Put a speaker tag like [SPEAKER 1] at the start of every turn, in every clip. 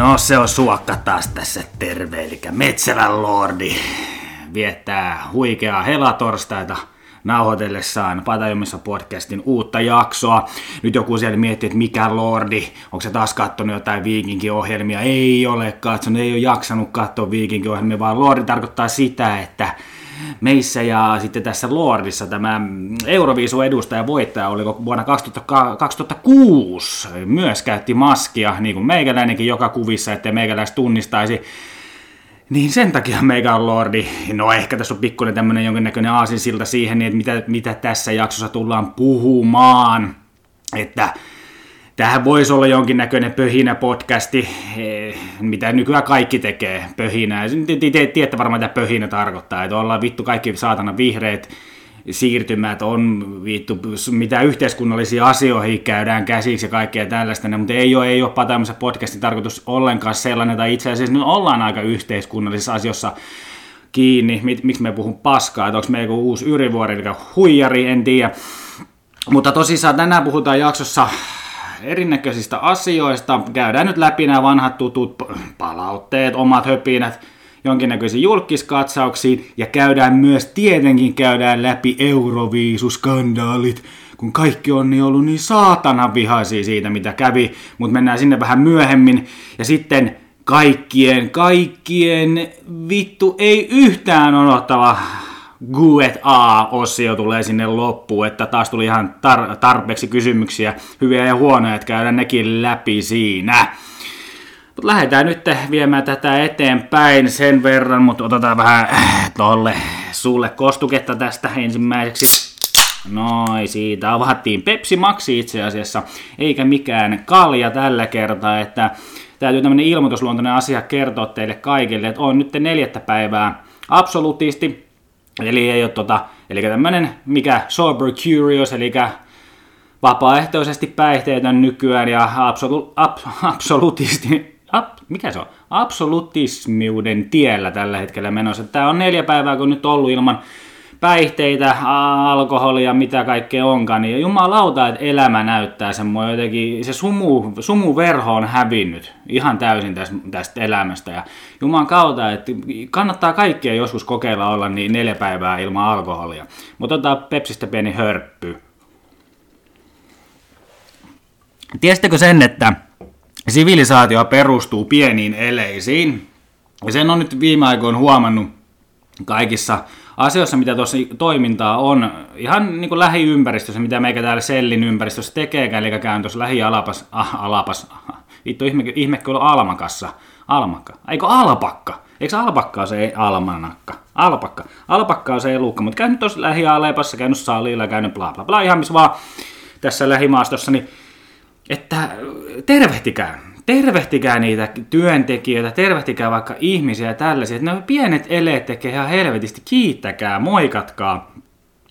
[SPEAKER 1] No se on suokka taas tässä terve, eli Metsälän Lordi viettää huikeaa helatorstaita nauhoitellessaan Patajomissa podcastin uutta jaksoa. Nyt joku siellä miettii, että mikä Lordi, onko se taas katsonut jotain viikinkiohjelmia? Ei ole katsonut, ei ole jaksanut katsoa viikinkiohjelmia, vaan Lordi tarkoittaa sitä, että meissä ja sitten tässä Lordissa tämä Euroviisu edustaja voittaja oli vuonna 2000, 2006 myös käytti maskia, niin kuin meikäläinenkin joka kuvissa, että meikäläis tunnistaisi niin sen takia meikä Lordi. No ehkä tässä on pikkuinen tämmönen jonkinnäköinen aasinsilta siihen, että mitä, mitä tässä jaksossa tullaan puhumaan. Että Tähän voisi olla jonkinnäköinen pöhinä podcasti, eh, mitä nykyään kaikki tekee, pöhinää. Tiedätte varmaan, mitä pöhinä tarkoittaa, että ollaan vittu kaikki saatana vihreät siirtymät on vittu, mitä yhteiskunnallisia asioihin käydään käsiksi ja kaikkea tällaista, mutta ei ole, ei ole tämmöisen podcastin tarkoitus ollenkaan sellainen, tai itse asiassa nyt ollaan aika yhteiskunnallisissa asioissa kiinni, miksi me puhun paskaa, että onko meillä uusi yrivuori, eli huijari, en tiedä. Mutta tosissaan tänään puhutaan jaksossa erinäköisistä asioista. Käydään nyt läpi nämä vanhat tutut palautteet, omat höpinät, jonkinnäköisiin julkiskatsauksiin ja käydään myös tietenkin käydään läpi Euroviisuskandaalit, kun kaikki on niin ollut niin saatana vihaisia siitä, mitä kävi, mutta mennään sinne vähän myöhemmin. Ja sitten kaikkien, kaikkien vittu ei yhtään odottava Q&A-osio tulee sinne loppuun, että taas tuli ihan tar- tarpeeksi kysymyksiä, hyviä ja huonoja, että käydään nekin läpi siinä. Mutta lähdetään nyt viemään tätä eteenpäin sen verran, mutta otetaan vähän tolle sulle kostuketta tästä ensimmäiseksi. Noin, siitä avattiin Pepsi Maxi itse asiassa, eikä mikään kalja tällä kertaa, että täytyy tämmönen ilmoitusluontoinen asia kertoa teille kaikille, että on nyt neljättä päivää absolutisti, eli ei ole tota, eli tämmönen mikä sober curious, eli vapaaehtoisesti päihteetön nykyään ja absolu, ab, absolutisti, ab, mikä se on? Absolutismiuden tiellä tällä hetkellä menossa. Tämä on neljä päivää, kun nyt ollut ilman päihteitä, alkoholia, mitä kaikkea onkaan, niin jumalauta, että elämä näyttää semmoinen jotenkin, se sumu, sumuverho on hävinnyt ihan täysin tästä, tästä elämästä. Ja Jumalan kautta, että kannattaa kaikkea joskus kokeilla olla niin neljä päivää ilman alkoholia. Mutta otetaan Pepsistä pieni hörppy. Tiesittekö sen, että Sivilisaatio perustuu pieniin eleisiin. Ja sen on nyt viime aikoina huomannut kaikissa asioissa, mitä tuossa toimintaa on, ihan niin kuin lähiympäristössä, mitä meikä täällä Sellin ympäristössä tekee, eli käyn tuossa lähi-alapas, ah, alapas, ah, vittu ihme, ihme kyllä almakassa, almakka, eikö alpakka, eikö alpakka se almanakka, alpakka, alpakka on se elukka, mutta käynyt tuossa lähi-alepassa, käynyt salilla, käynyt bla bla bla, ihan missä vaan tässä lähimaastossa, niin että tervehtikää, tervehtikää niitä työntekijöitä, tervehtikää vaikka ihmisiä ja tällaisia, että ne pienet eleet tekee ihan helvetisti, kiittäkää, moikatkaa,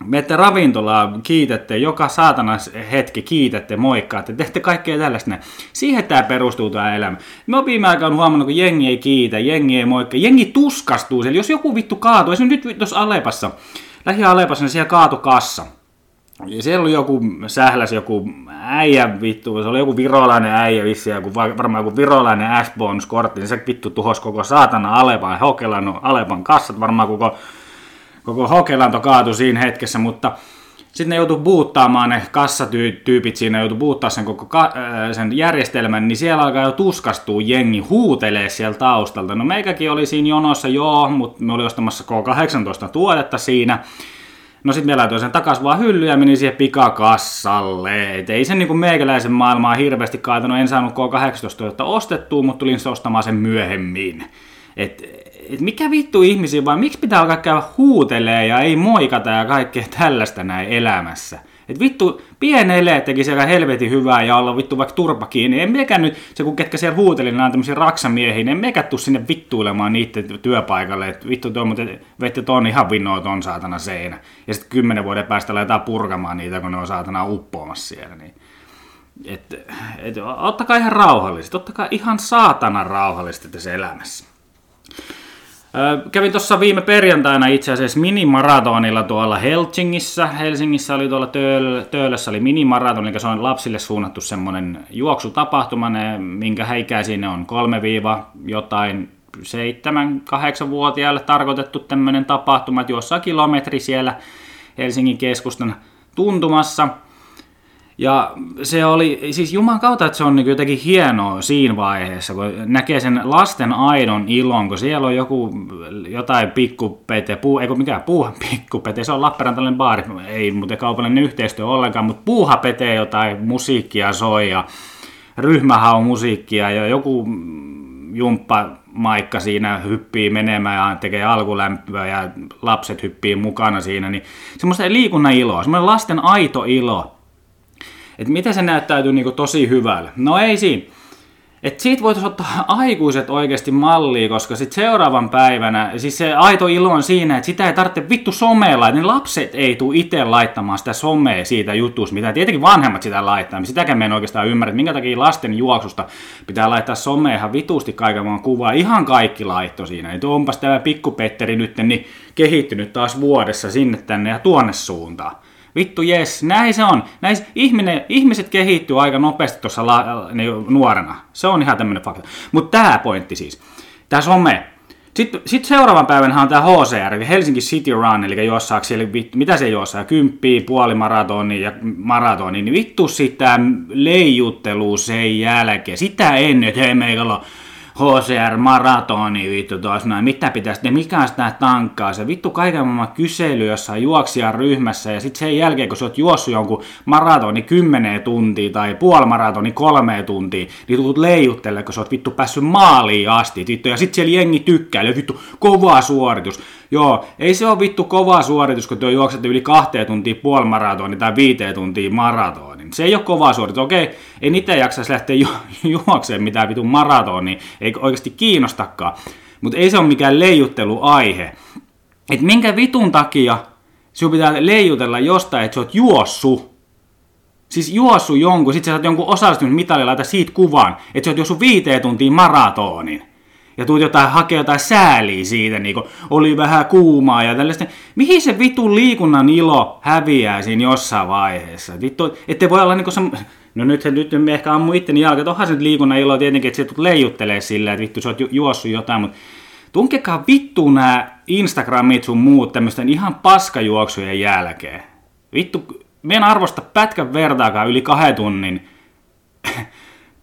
[SPEAKER 1] Menette ravintolaan, kiitätte, joka saatana hetki kiitätte, moikkaatte, teette kaikkea tällaista. Siihen tämä perustuu tämä elämä. Me oon viime aikoina huomannut, kun jengi ei kiitä, jengi ei moikka, jengi tuskastuu siellä. Jos joku vittu kaatuu, esimerkiksi nyt tuossa Alepassa, lähi-Alepassa, niin siellä kaatu kassa. Ja siellä oli joku, sähläs joku äijä vittu, se oli joku virolainen äijä vissi, joku, varmaan joku virolainen s kortti niin se vittu tuhos koko saatana Alepan, Hokelan, Alepan kassat, varmaan koko, koko Hokelanto kaatui siinä hetkessä, mutta sitten ne joutui buuttaamaan ne kassatyypit siinä, joutui buuttaa sen koko ka- sen järjestelmän, niin siellä alkaa jo tuskastua jengi, huutelee siellä taustalta. No meikäkin oli siinä jonossa, joo, mutta me oli ostamassa K18 tuotetta siinä, No sitten me laitoin sen takas vaan hyllyä ja menin siihen pikakassalle. Et ei se niinku meikäläisen maailmaa hirveästi kaatanut. En saanut K18 ostettua, mutta tulin se ostamaan sen myöhemmin. Et, et mikä vittu ihmisiä vai miksi pitää alkaa käydä huutelee ja ei moikata ja kaikkea tällaista näin elämässä? Et vittu, pieneille teki siellä helvetin hyvää ja olla vittu vaikka turpa kiinni. En mekään nyt, se kun ketkä siellä huuteli, nämä tämmöisiä raksamiehiä, niin en mekään tuu sinne vittuilemaan niiden työpaikalle. Et vittu tuo, mutta vette ton ihan vinnoa ton saatana seinä. Ja sitten kymmenen vuoden päästä laitetaan purkamaan niitä, kun ne on saatana uppoamassa siellä. Niin. Et, et, ottakaa ihan rauhallisesti, ottakaa ihan saatana rauhallisesti tässä elämässä. Kävin tuossa viime perjantaina itse asiassa minimaratonilla tuolla Helsingissä. Helsingissä oli tuolla Töölössä oli minimaraton, eli se on lapsille suunnattu semmoinen juoksutapahtuma, ne, minkä häikää sinne on 3 jotain 7-8-vuotiaille tarkoitettu tämmöinen tapahtuma, että jossain kilometri siellä Helsingin keskustan tuntumassa – ja se oli, siis Juman kautta, että se on niin jotenkin hienoa siinä vaiheessa, kun näkee sen lasten aidon ilon, kun siellä on joku, jotain pikkupete, puu, eikö mikään puuha pikkupete, se on Lappeenrantainen baari, ei muuten kaupallinen yhteistyö ollenkaan, mutta puuhapete jotain musiikkia soi ja ryhmähau musiikkia ja joku jumppa maikka siinä hyppii menemään ja tekee alkulämpöä ja lapset hyppii mukana siinä, niin semmoista liikunnan iloa, semmoinen lasten aito ilo, että miten se näyttäytyy niin tosi hyvälle. No ei siinä. Et siitä voitaisiin ottaa aikuiset oikeasti mallia, koska sitten seuraavan päivänä, siis se aito ilo on siinä, että sitä ei tarvitse vittu somella, että ne lapset ei tule itse laittamaan sitä somea siitä jutusta, mitä tietenkin vanhemmat sitä laittaa, sitäkään me en oikeastaan ymmärrä, että minkä takia lasten juoksusta pitää laittaa somea ihan vitusti kaiken vaan kuvaa, ihan kaikki laitto siinä, että onpas tämä pikkupetteri nyt niin kehittynyt taas vuodessa sinne tänne ja tuonne suuntaan. Vittu jes, näin se on. Näin, ihminen, ihmiset kehittyy aika nopeasti tuossa la, nuorena. Se on ihan tämmöinen fakta. Mutta tämä pointti siis, tämä some. Sitten sit seuraavan päivänä on tämä HCR, eli Helsinki City Run, eli juossaako siellä, mitä se juossaa, kymppiä, puoli maratoni ja maratoni, niin vittu sitä leijuttelu sen jälkeen. Sitä ennen, että hei meikällä HCR maratoni vittu taas näin, mitä pitäisi tehdä, mikä sitä tankkaa, se vittu kaiken maailman kysely jossain juoksijan ryhmässä ja sitten sen jälkeen kun sä oot juossut jonkun maratoni 10 tuntia tai puolimaratoni kolme tuntia, niin tulet leijuttele, kun sä oot vittu päässyt maaliin asti, vittu, ja sitten siellä jengi tykkää, eli vittu kova suoritus. Joo, ei se ole vittu kova suoritus, kun te juokset yli kahteen tuntia puolimaratoni tai viiteen tuntia maratonin. Se ei ole kova suoritus. Okei, ei niitä jaksaisi lähteä ju- juokseen mitään vitun maratoni, ei oikeasti kiinnostakaan. Mutta ei se ole mikään leijutteluaihe. Että minkä vitun takia sinun pitää leijutella jostain, että sä oot juossu. Siis juossu jonkun, sit sä saat jonkun osallistumismitalilla laita siitä kuvan, että sä oot juossut viiteen tuntiin maratonin ja tuut jotain, hakea jotain sääliä siitä, niin oli vähän kuumaa ja tällaista. Mihin se vitun liikunnan ilo häviää siinä jossain vaiheessa? Vittu, ette voi olla niinku se... No nyt, nyt me ehkä ammu itteni jalka, että onhan se liikunnan ilo tietenkin, että se tulet leijuttelee silleen, että vittu sä oot ju- juossut jotain, mutta tunkekaa vittu nämä Instagramit sun muut tämmöisten ihan paskajuoksujen jälkeen. Vittu, me en arvosta pätkän vertaakaan yli kahden tunnin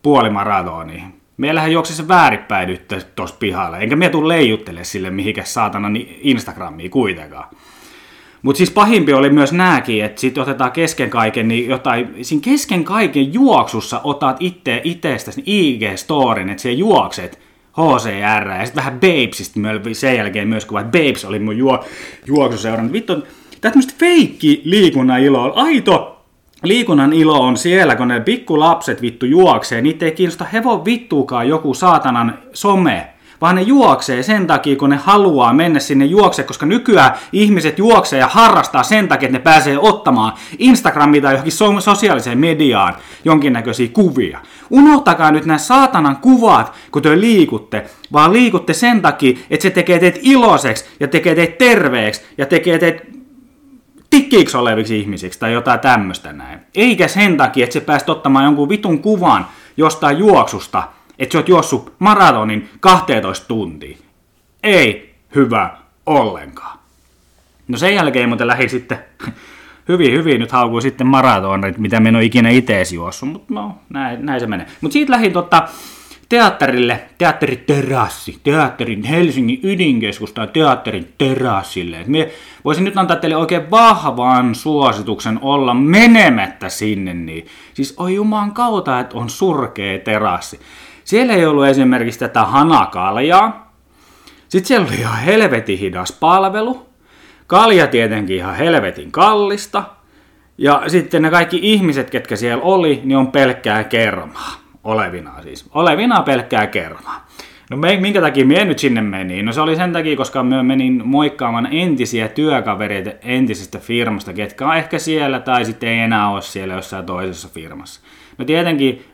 [SPEAKER 1] puolimaratoniin. Meillähän juoksi se väärinpäin nyt tuossa pihalla, enkä me tule leijuttele sille mihinkään saatana Instagramiin kuitenkaan. Mutta siis pahimpi oli myös nääkin, että sitten otetaan kesken kaiken, niin jotain, siinä kesken kaiken juoksussa otat itse itsestäsi IG-storin, että siellä juokset HCR ja sitten vähän Babesista sen jälkeen myös, kun Babes oli mun juo, juoksuseurannut. Vittu, tämmöistä feikki liikunnan iloa, aito liikunnan ilo on siellä, kun ne pikkulapset vittu juoksee, niitä ei kiinnosta hevon vittuukaan joku saatanan some, vaan ne juoksee sen takia, kun ne haluaa mennä sinne juokse, koska nykyään ihmiset juoksee ja harrastaa sen takia, että ne pääsee ottamaan Instagramiin tai johonkin sosiaaliseen mediaan jonkinnäköisiä kuvia. Unohtakaa nyt nämä saatanan kuvat, kun te liikutte, vaan liikutte sen takia, että se tekee teitä iloiseksi ja tekee teitä terveeksi ja tekee teitä tikkiiksi oleviksi ihmisiksi tai jotain tämmöistä näin. Eikä sen takia, että se pääsit ottamaan jonkun vitun kuvan jostain juoksusta, että sä oot juossut maratonin 12 tuntia. Ei hyvä ollenkaan. No sen jälkeen muuten lähi sitten hyvin, hyvin nyt haukuu sitten maratonit, mitä me en ole ikinä itse juossut, mutta no, näin, näin se menee. Mutta siitä lähdin tota, teatterille, teatteriterassi, teatterin Helsingin ydinkeskusta teatterin terassille. Me voisin nyt antaa teille oikein vahvan suosituksen olla menemättä sinne, niin siis oi juman kautta, että on surkea terassi. Siellä ei ollut esimerkiksi tätä hanakaljaa. Sitten siellä oli ihan helvetin hidas palvelu. Kalja tietenkin ihan helvetin kallista. Ja sitten ne kaikki ihmiset, ketkä siellä oli, niin on pelkkää kermaa. Olevinaa siis. Olevinaa pelkkää kermaa. No minkä takia me nyt sinne meni? No se oli sen takia, koska me menin moikkaamaan entisiä työkavereita entisestä firmasta, ketkä on ehkä siellä tai sitten ei enää ole siellä jossain toisessa firmassa. No tietenkin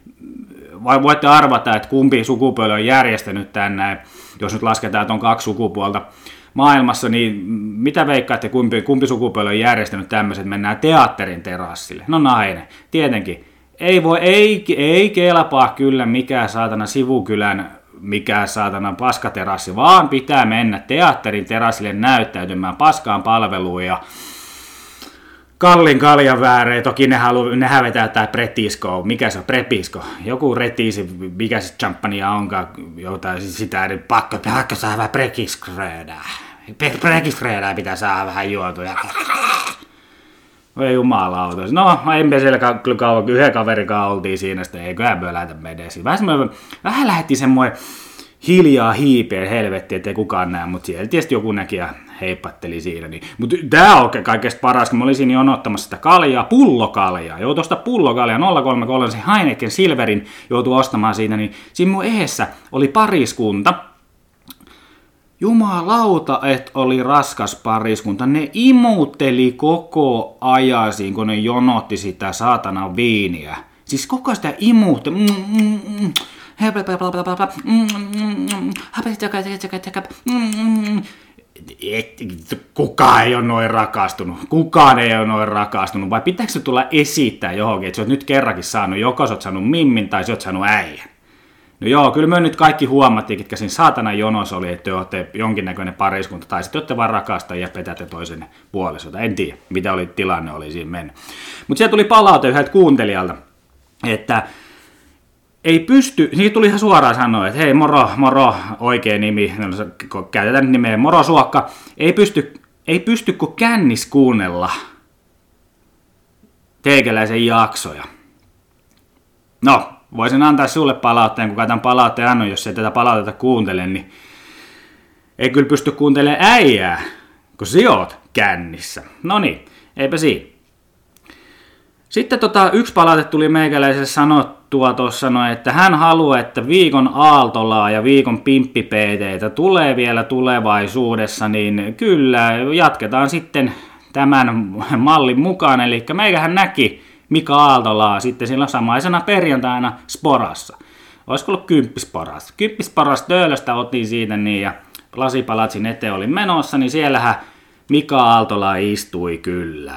[SPEAKER 1] vai voitte arvata, että kumpi sukupuoli on järjestänyt tänne, jos nyt lasketaan, että on kaksi sukupuolta maailmassa, niin mitä veikkaatte, kumpi, kumpi sukupuoli on järjestänyt tämmöiset, mennään teatterin terassille? No nainen, tietenkin. Ei, voi, ei, ei kelpaa kyllä mikään saatana sivukylän mikä saatana paskaterassi, vaan pitää mennä teatterin terassille näyttäytymään paskaan palveluun ja kallin kaljan vääreen, toki ne, halu, ne hävetää tää pretisko, mikä se on, prepisko, joku retiisi, mikä se champagnea onkaan, jota sitä ei pakko, pakko saa vähän prekiskreedää. Prekiskreedää pitää saada vähän juotua. Voi jumalauta. No, emme siellä kyllä kauan, yhden kaverin kanssa oltiin siinä, sitten eiköhän me lähdetä medesi. Vähän, vähän lähti semmoinen hiljaa hiipeen helvetti, ettei kukaan näe, mutta siellä tietysti joku näki ja heippatteli siinä. Niin. Mutta tämä on kaikesta paras, kun mä olisin jo ottamassa sitä kaljaa, pullokaljaa. Joo, tuosta pullokaljaa 033, se Heineken Silverin joutui ostamaan siitä, niin siinä mun ehessä oli pariskunta, Jumalauta, että oli raskas pariskunta. Ne imutteli koko ajasin, kun ne jonotti sitä saatana viiniä. Siis koko sitä imuutte. Kukaan ei ole noin rakastunut. Kukaan ei ole noin rakastunut. Vai pitääkö se tulla esittää johonkin, että sä oot nyt kerrankin saanut, joko sä oot saanut mimmin tai sä oot saanut äijän. No joo, kyllä me nyt kaikki huomattiin, että siinä saatana jonos oli, että te olette jonkinnäköinen pariskunta, tai sitten olette vaan rakasta ja petätte toisen puolisota. En tiedä, mitä oli tilanne oli siinä mennyt. Mutta siellä tuli palaute yhdeltä kuuntelijalta, että ei pysty, niin tuli ihan suoraan sanoa, että hei moro, moro, oikea nimi, no, käytetään nimeä moro suokka, ei pysty, ei pysty kuin kännis kuunnella teikäläisen jaksoja. No, voisin antaa sulle palautteen, kun tämän palautteen annon, jos ei tätä palautetta kuuntele, niin ei kyllä pysty kuuntelemaan äijää, kun sä oot kännissä. No niin, eipä siinä. Sitten tota, yksi palaute tuli meikäläiselle sanottua tuossa, no, että hän haluaa, että viikon aaltolaa ja viikon pimppipeeteitä tulee vielä tulevaisuudessa, niin kyllä jatketaan sitten tämän mallin mukaan. Eli meikähän näki Mika Aaltolaa sitten silloin samaisena perjantaina Sporassa. Olisiko ollut kymppisporas? Kymppisporas Töölöstä otin siitä niin ja lasipalatsin eteen oli menossa, niin siellähän Mika Aaltola istui kyllä.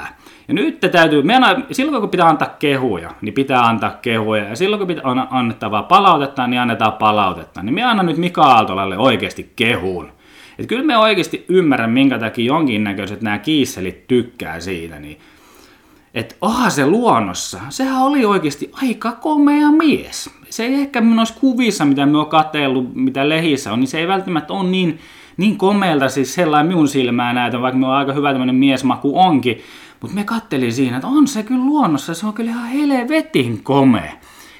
[SPEAKER 1] Ja nyt te täytyy, me aina, silloin kun pitää antaa kehuja, niin pitää antaa kehuja. Ja silloin kun pitää on annettavaa palautetta, niin annetaan palautetta. Niin me anna nyt Mika Aaltolalle oikeasti kehuun. Että kyllä me oikeasti ymmärrän, minkä takia jonkinnäköiset nämä kiisselit tykkää siitä. Niin että onhan se luonnossa, sehän oli oikeasti aika komea mies. Se ei ehkä noissa kuvissa, mitä me on katsellut, mitä lehissä on, niin se ei välttämättä ole niin, niin komeelta siis sellainen minun silmään näytön, vaikka me on aika hyvä tämmöinen miesmaku onkin. Mutta me kattelin siinä, että on se kyllä luonnossa, se on kyllä ihan helvetin komea.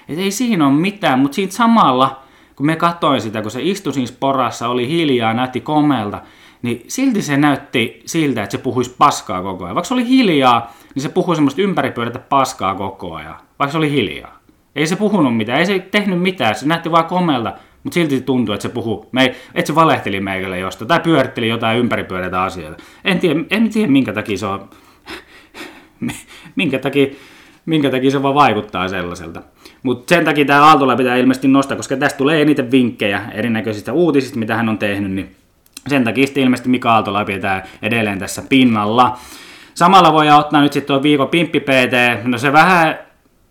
[SPEAKER 1] Että ei siinä ole mitään, mutta siitä samalla, kun me katsoin sitä, kun se istui siinä sporassa, oli hiljaa, näytti komeelta, niin silti se näytti siltä, että se puhuisi paskaa koko ajan. Vaikka se oli hiljaa, niin se puhui semmoista ympäripyörätä paskaa koko ajan, vaikka se oli hiljaa. Ei se puhunut mitään, ei se tehnyt mitään, se näytti vaan komelta, mutta silti tuntui, että se puhuu, me, että se valehteli meikälle jostain, tai pyöritteli jotain ympäripyöreitä asioita. En tiedä, en tiedä minkä takia se on, minkä takia, minkä takia se vaan vaikuttaa sellaiselta. Mutta sen takia tämä Aaltola pitää ilmeisesti nostaa, koska tästä tulee eniten vinkkejä erinäköisistä uutisista, mitä hän on tehnyt, niin sen takia ilmeisesti Mika Aaltola pitää edelleen tässä pinnalla. Samalla voi ottaa nyt sitten tuo viikon pimppi PT. No se vähän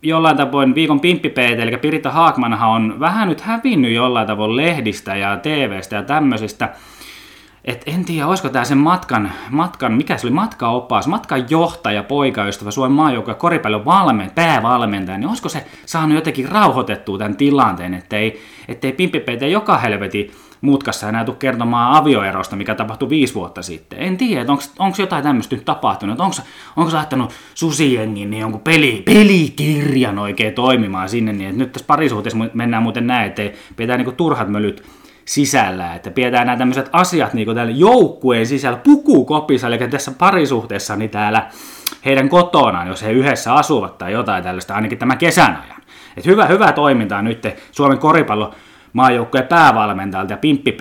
[SPEAKER 1] jollain tavoin viikon pimppi PT, eli Pirita Haakmanhan on vähän nyt hävinnyt jollain tavoin lehdistä ja TVstä ja tämmöisistä. Et en tiedä, olisiko tämä sen matkan, matkan, mikä se oli, matkaopas, matkan johtaja, poikaystävä, Suomen maajoukkoja, koripallon valmen, päävalmentaja, niin olisiko se saanut jotenkin rauhoitettua tämän tilanteen, ettei, ettei Pimppi PT joka helveti mutkassa enää tule kertomaan avioerosta, mikä tapahtui viisi vuotta sitten. En tiedä, onko jotain tämmöistä nyt tapahtunut. Onko se laittanut susiengin niin jonkun peli, pelikirjan oikein toimimaan sinne, niin että nyt tässä parisuhteessa mennään muuten näin, että pitää niinku turhat mölyt sisällä, että pidetään nämä tämmöiset asiat niin täällä joukkueen sisällä pukukopissa, eli tässä parisuhteessa niin täällä heidän kotonaan, jos he yhdessä asuvat tai jotain tällaista, ainakin tämän kesän ajan. Et hyvä, hyvä toimintaa nyt Suomen koripallo maajoukkojen päävalmentajalta ja Pimppi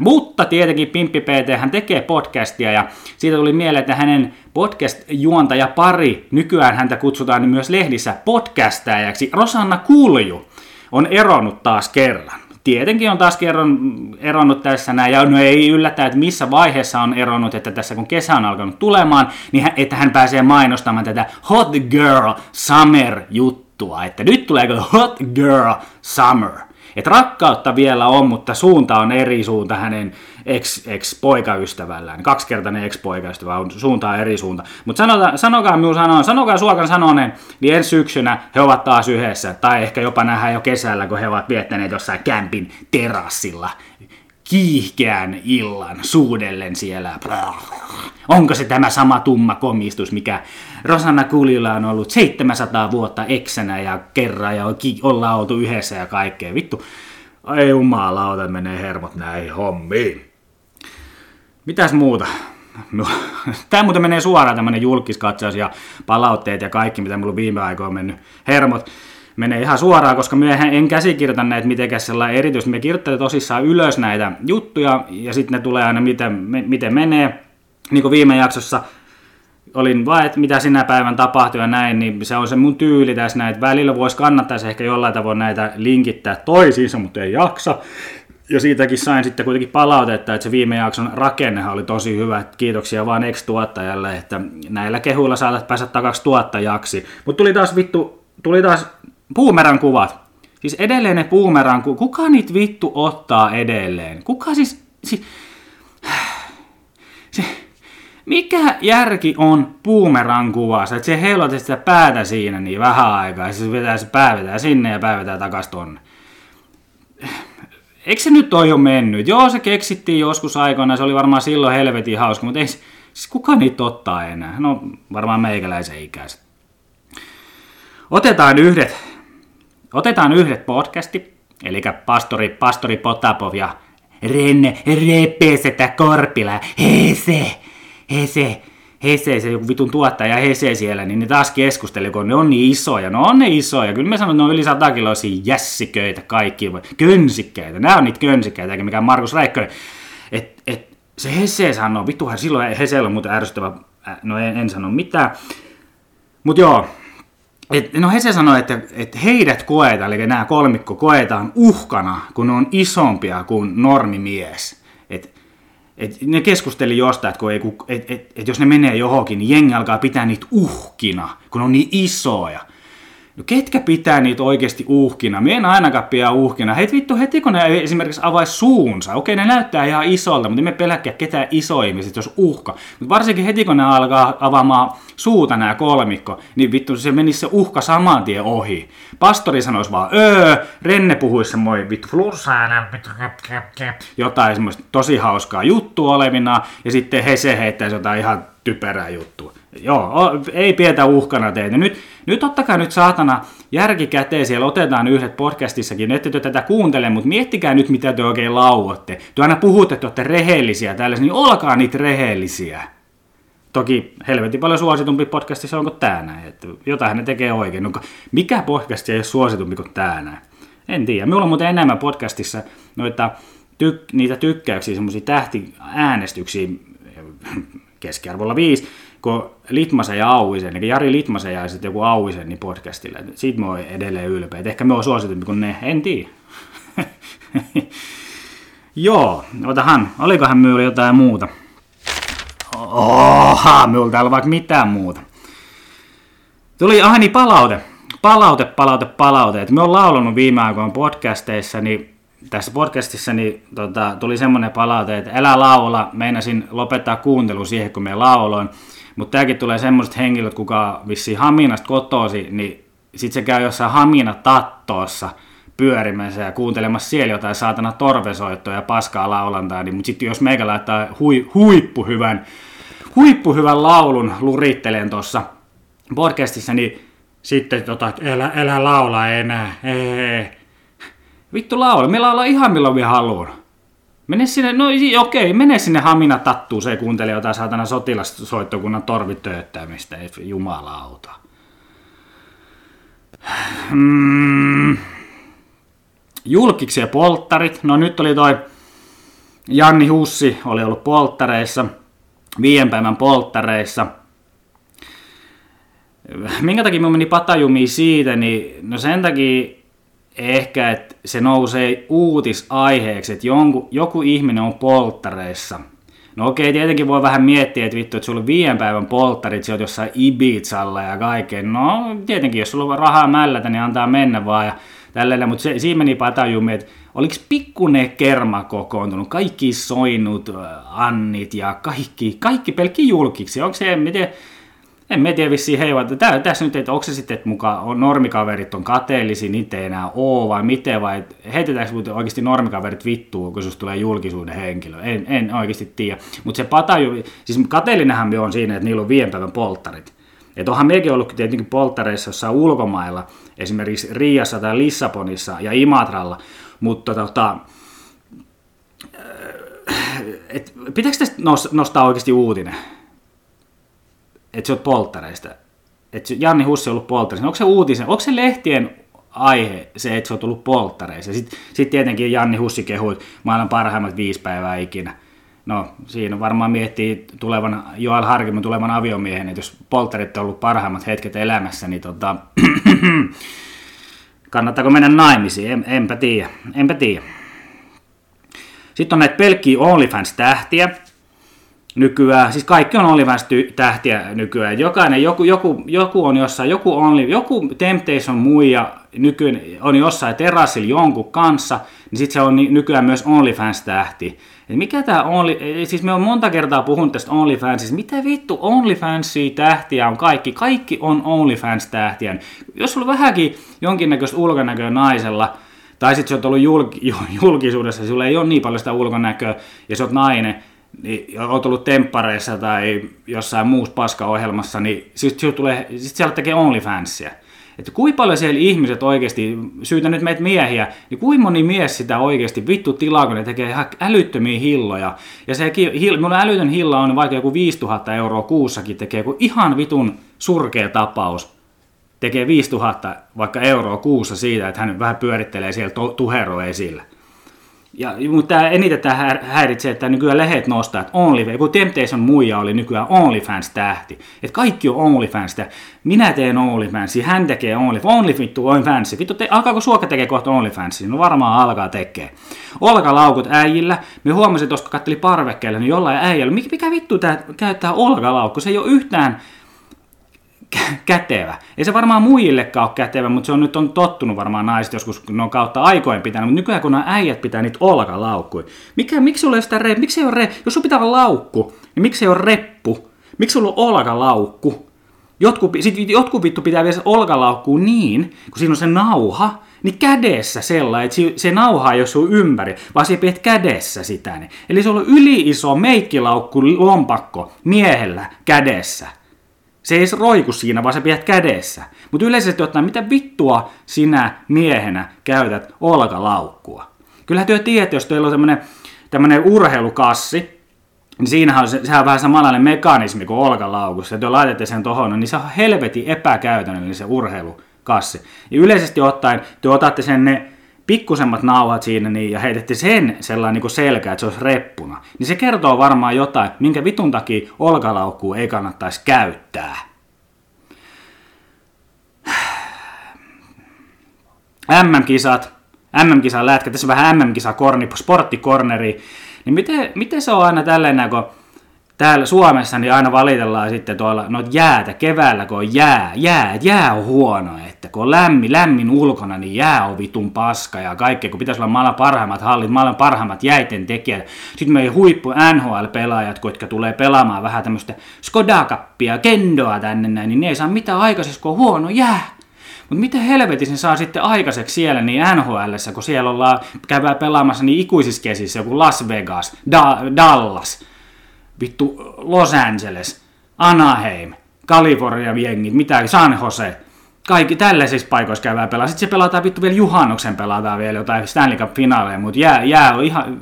[SPEAKER 1] Mutta tietenkin Pimppi hän tekee podcastia ja siitä tuli mieleen, että hänen podcast-juontaja pari, nykyään häntä kutsutaan myös lehdissä podcastajaksi, Rosanna Kulju. on eronnut taas kerran. Tietenkin on taas kerran eronnut tässä näin, ja no ei yllätä, että missä vaiheessa on eronnut, että tässä kun kesä on alkanut tulemaan, niin hän, että hän pääsee mainostamaan tätä Hot Girl Summer juttua, että nyt tulee Hot Girl Summer. Että rakkautta vielä on, mutta suunta on eri suunta hänen ex, ex-poikaystävällään. Kaksikertainen ex-poikaystävä on suuntaa eri suunta. Mutta sanokaa minun sanoa, sanokaa suokan sanoneen, niin ensi syksynä he ovat taas yhdessä. Tai ehkä jopa nähdään jo kesällä, kun he ovat viettäneet jossain kämpin terassilla kiihkeän illan suudellen siellä. Onko se tämä sama tumma komistus, mikä Rosanna Kulilla on ollut 700 vuotta eksänä ja kerran ja ollaan oltu yhdessä ja kaikkea. Vittu, ei jumalauta, menee hermot näihin hommiin. Mitäs muuta? Tämä muuten menee suoraan tämmönen julkiskatsaus ja palautteet ja kaikki, mitä mulla viime aikoina on mennyt hermot menee ihan suoraan, koska me en käsikirjoita näitä mitenkään sellainen erityisesti. Me kirjoittelemme tosissaan ylös näitä juttuja ja sitten ne tulee aina miten, miten menee. Niin kuin viime jaksossa olin vaan, että mitä sinä päivän tapahtui ja näin, niin se on se mun tyyli tässä näin, välillä voisi kannattaisi ehkä jollain tavoin näitä linkittää toisiinsa, mutta ei jaksa. Ja siitäkin sain sitten kuitenkin palautetta, että se viime jakson rakennehan oli tosi hyvä. Kiitoksia vaan ex-tuottajalle, että näillä kehuilla saatat päästä takaisin tuottajaksi. Mutta tuli taas vittu, tuli taas Puumerän kuvat. Siis edelleen ne puumerän kuvat. Kuka niitä vittu ottaa edelleen? Kuka siis... siis mikä järki on puumeran kuvassa, että se heilotat sitä päätä siinä niin vähän aikaa, ja se vetää se pää vetää sinne ja pää vetää takas tonne. Eikö se nyt ole jo mennyt? Joo, se keksittiin joskus aikoina, se oli varmaan silloin helvetin hauska, mutta ei siis kuka niitä ottaa enää? No varmaan meikäläisen ikäiset. Otetaan yhdet Otetaan yhdet podcasti, eli pastori, pastori Potapov ja Renne Repesetä Korpila, Hese, Hese, Hese, se joku vitun tuottaja Hese siellä, niin ne taas keskusteli, kun ne on niin isoja. No on ne isoja, kyllä me sanon, että ne on yli 100 kiloisia jässiköitä kaikki, könsikkäitä. Nämä on niitä könsikkäitä, eikä mikään Markus Räikkönen. Et, et, se Hese sanoo, vittuhan silloin Hesellä on muuten ärsyttävä, no en, en sano mitään. Mutta joo, et, no he se sanoi, että, että heidät koetaan, eli nämä kolmikko koetaan uhkana, kun ne on isompia kuin normimies. Et, et ne keskusteli jostain, että, et, et, et, jos ne menee johonkin, niin jengi alkaa pitää niitä uhkina, kun on niin isoja. No ketkä pitää niitä oikeasti uhkina? Mie en ainakaan pidä uhkina. Hei vittu, heti kun ne esimerkiksi avaisi suunsa, okei ne näyttää ihan isolta, mutta me peläkkää ketään iso ihmiset, jos uhka. Mutta varsinkin heti kun ne alkaa avaamaan suuta nämä kolmikko, niin vittu se menisi se uhka saman tien ohi. Pastori sanoisi vaan öö, Renne puhuisi semmoinen vittu flursaana, jotain semmoista tosi hauskaa juttua olevina, ja sitten he se heittäisi jotain ihan typerää juttua. Joo, ei pietä uhkana teitä. Nyt, nyt ottakaa nyt saatana järki käteen, siellä otetaan yhdet podcastissakin, ette te tätä kuuntele, mutta miettikää nyt, mitä te oikein lauotte. Te aina puhutte, että olette rehellisiä tällaisia, niin olkaa niitä rehellisiä. Toki helvetin paljon suositumpi podcastissa on kuin tää näin, että jotain ne tekee oikein. No, mikä podcast ei ole suositumpi kuin tää näin? En tiedä. Minulla on muuten enemmän podcastissa noita tyk- niitä tykkäyksiä, semmoisia tähtiäänestyksiä keskiarvolla viisi, kun Litmasen ja Auisen, eli Jari Litmasen ja sitten joku Auisen niin podcastille. Siitä mä oon edelleen ylpeä. Ehkä me on suositumpi kuin ne, en tiedä. Joo, otahan, olikohan minulla jotain muuta? Oha, minulla täällä vaikka mitään muuta. Tuli, ah niin, palaute. Palaute, palaute, palaute. Et me on laulanut viime aikoina podcasteissa, niin tässä podcastissa niin, tota, tuli semmoinen palaute, että älä laula, meinasin lopettaa kuuntelu siihen, kun me lauloin. Mutta tämäkin tulee semmoiset henkilöt, kuka vissiin Haminasta kotosi, niin sit se käy jossain Hamina tattoossa pyörimässä ja kuuntelemassa siellä jotain saatana torvesoittoa ja paskaa laulantaa, niin, mutta sitten jos meikä laittaa hui, huippuhyvän, huippuhyvän laulun lurittelen tuossa podcastissa, niin sitten tota, älä, älä laula enää, ei, Vittu laula, me laulaa ihan milloin me haluan. Mene sinne, no okei, mene sinne Hamina tattuu, se kuuntelee jotain saatana sotilassoittokunnan torvitööttämistä, jumalauta. Mm. Julkiksi ja polttarit, no nyt oli toi Janni Hussi oli ollut polttareissa, viien päivän polttareissa. Minkä takia mä meni patajumiin siitä, niin no sen takia, ehkä, että se nousee uutisaiheeksi, että jonku, joku ihminen on polttareissa. No okei, tietenkin voi vähän miettiä, että vittu, että sulla on viiden päivän polttarit, sä oot jossain Ibizalla ja kaiken. No tietenkin, jos sulla on rahaa mällätä, niin antaa mennä vaan ja tälleen. Mutta se, siinä meni patajummi, että oliko pikkunen kerma kokoontunut, kaikki soinut, annit ja kaikki, kaikki pelkki julkiksi. Onko se, miten, en mä tiedä vissiin heivat. Tää, tässä nyt, että onko se sitten, että mukaan on, normikaverit on kateellisia, niitä ei enää oo, vai miten, vai heitetäänkö oikeasti normikaverit vittuu, kun susta tulee julkisuuden henkilö. En, en oikeasti tiedä. Mutta se pataju, siis kateellinenhan me on siinä, että niillä on viiden päivän polttarit. Että onhan mekin ollut tietenkin polttareissa jossain ulkomailla, esimerkiksi Riassa tai Lissabonissa ja Imatralla, mutta tota, et, pitääkö tästä nostaa oikeasti uutinen? Että se on polttareista. Että Janni Hussi on ollut polttareista. Onko se uutisen, onko se lehtien aihe se, että se on tullut polttareissa? Sitten sit tietenkin Janni Hussi kehui maailman parhaimmat viisi päivää ikinä. No, siinä varmaan miettii tulevan, Joel Harkimon tulevan aviomiehen, että jos polttarit on ollut parhaimmat hetket elämässä, niin tota, kannattaako mennä naimisiin? En, enpä tiedä, enpä tiedä. Sitten on näitä pelkkiä OnlyFans-tähtiä, nykyään, siis kaikki on OnlyFans-tähtiä nykyään. Jokainen, joku, joku, joku on jossain, joku, only, joku Temptation muija nykyään on jossain terassilla jonkun kanssa, niin sitten se on nykyään myös OnlyFans-tähti. Mikä tämä Only, siis me on monta kertaa puhunut tästä OnlyFansista, mitä vittu OnlyFansia tähtiä on kaikki, kaikki on OnlyFans-tähtiä. Jos sulla vähänkin jonkinnäköistä ulkonäköä naisella, tai sitten sä oot ollut julk- julkisuudessa, sulla ei ole niin paljon sitä ulkonäköä, ja sä oot nainen, niin olet ollut temppareissa tai jossain muussa paskaohjelmassa, niin sitten tulee, sit siellä tekee OnlyFansia. Että kuinka paljon siellä ihmiset oikeasti, syytä nyt meitä miehiä, niin kuinka moni mies sitä oikeasti vittu tilaa, kun ne tekee ihan älyttömiä hilloja. Ja se mun älytön hilla on vaikka joku 5000 euroa kuussakin tekee, kun ihan vitun surkea tapaus tekee 5000 vaikka euroa kuussa siitä, että hän vähän pyörittelee siellä tuhero esillä. Ja, mutta tämä, eniten tämä häiritsee, että nykyään lehet nostaa, että Only, kun Temptation muija oli nykyään OnlyFans-tähti. Että kaikki on OnlyFans Minä teen OnlyFansia, hän tekee Only, Only vittu on fansi. Vittu, te, alkaako suoka tekee kohta OnlyFansia? No varmaan alkaa tekee. Olkalaukut äijillä. Me huomasin tuossa, kun katteli parvekkeella, niin jollain äijällä, mikä, mikä vittu tämä käyttää olkalaukku? Se ei ole yhtään kätevä. Ei se varmaan muillekaan ole kätevä, mutta se on nyt on tottunut varmaan naiset joskus, kun ne on kautta aikojen pitänyt, mutta nykyään kun nämä äijät pitää niitä olkalaukkuja. Mikä, miksi sulla ei sitä re, miksi ei ole re, jos sulla pitää olla laukku, niin miksi ei ole reppu? Miksi sulla on olkalaukku? Jotkut, sit jotkut vittu pitää vielä olkalaukkuun niin, kun siinä on se nauha, niin kädessä sellainen, että se nauha ei ole sun ympäri, vaan se pidät kädessä sitä. Niin. Eli se on yli iso meikkilaukku lompakko miehellä kädessä. Se ei roiku siinä, vaan sä pidät kädessä. Mutta yleisesti ottaen, mitä vittua sinä miehenä käytät olkalaukkua? Kyllähän työ tiedät, jos teillä on tämmönen, tämmönen urheilukassi, niin siinähän on, se, sehän on vähän samanlainen mekanismi kuin olkalaukussa. Että laitatte sen tohon, niin se on helvetin epäkäytännöllinen se urheilukassi. Ja yleisesti ottaen, te otatte sen ne pikkusemmat nauhat siinä niin, ja heitettiin sen sellainen niin selkä, että se olisi reppuna, niin se kertoo varmaan jotain, minkä vitun takia olkalaukkuu ei kannattaisi käyttää. MM-kisat, MM-kisan lätkä, tässä on vähän MM-kisa korni, sporttikorneri, niin miten, miten se on aina tälleen, kun täällä Suomessa niin aina valitellaan sitten tuolla no jäätä keväällä, kun on jää, jää, jää on huono, että kun on lämmin, lämmin ulkona, niin jää on vitun paska ja kaikkea, kun pitäisi olla maailman parhaimmat hallit, maailman parhaimmat jäiten tekijät. Sitten meidän huippu NHL-pelaajat, jotka tulee pelaamaan vähän tämmöistä Skodakappia, kendoa tänne näin, niin ne ei saa mitään aikaiseksi, kun on huono jää. Mutta miten helvetissä saa sitten aikaiseksi siellä niin NHL, kun siellä ollaan, käydään pelaamassa niin ikuisissa kesissä, joku Las Vegas, da- Dallas, vittu Los Angeles, Anaheim, Kalifornia jengit, mitä, San Jose, kaikki tällaisissa paikoissa käydään pelaa. Sitten se pelataan vittu vielä juhannuksen pelataan vielä jotain Stanley Cup-finaaleja, mutta jää, jää on ihan,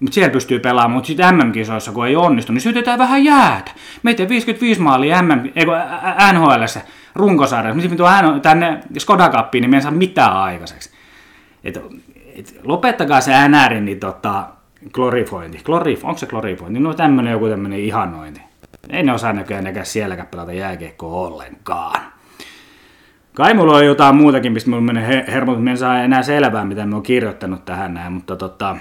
[SPEAKER 1] mutta siellä pystyy pelaamaan, mutta sitten MM-kisoissa, kun ei onnistu, niin syötetään vähän jäätä. Meitä 55 maalia MM, ei NHL runkosarjassa, sitten tuo tänne Skoda Cupiin, niin me ei saa mitään aikaiseksi. Et, et, lopettakaa se NR, niin tota, glorifointi. Glorif, onko se glorifointi? No tämmönen joku tämmönen ihanointi. Ei ne osaa näköjään näkään sielläkään pelata jääkiekkoa ollenkaan. Kai mulla on jotain muutakin, mistä mulla menee hermot, että en saa enää selvää, mitä mä oon kirjoittanut tähän näin, mutta tota,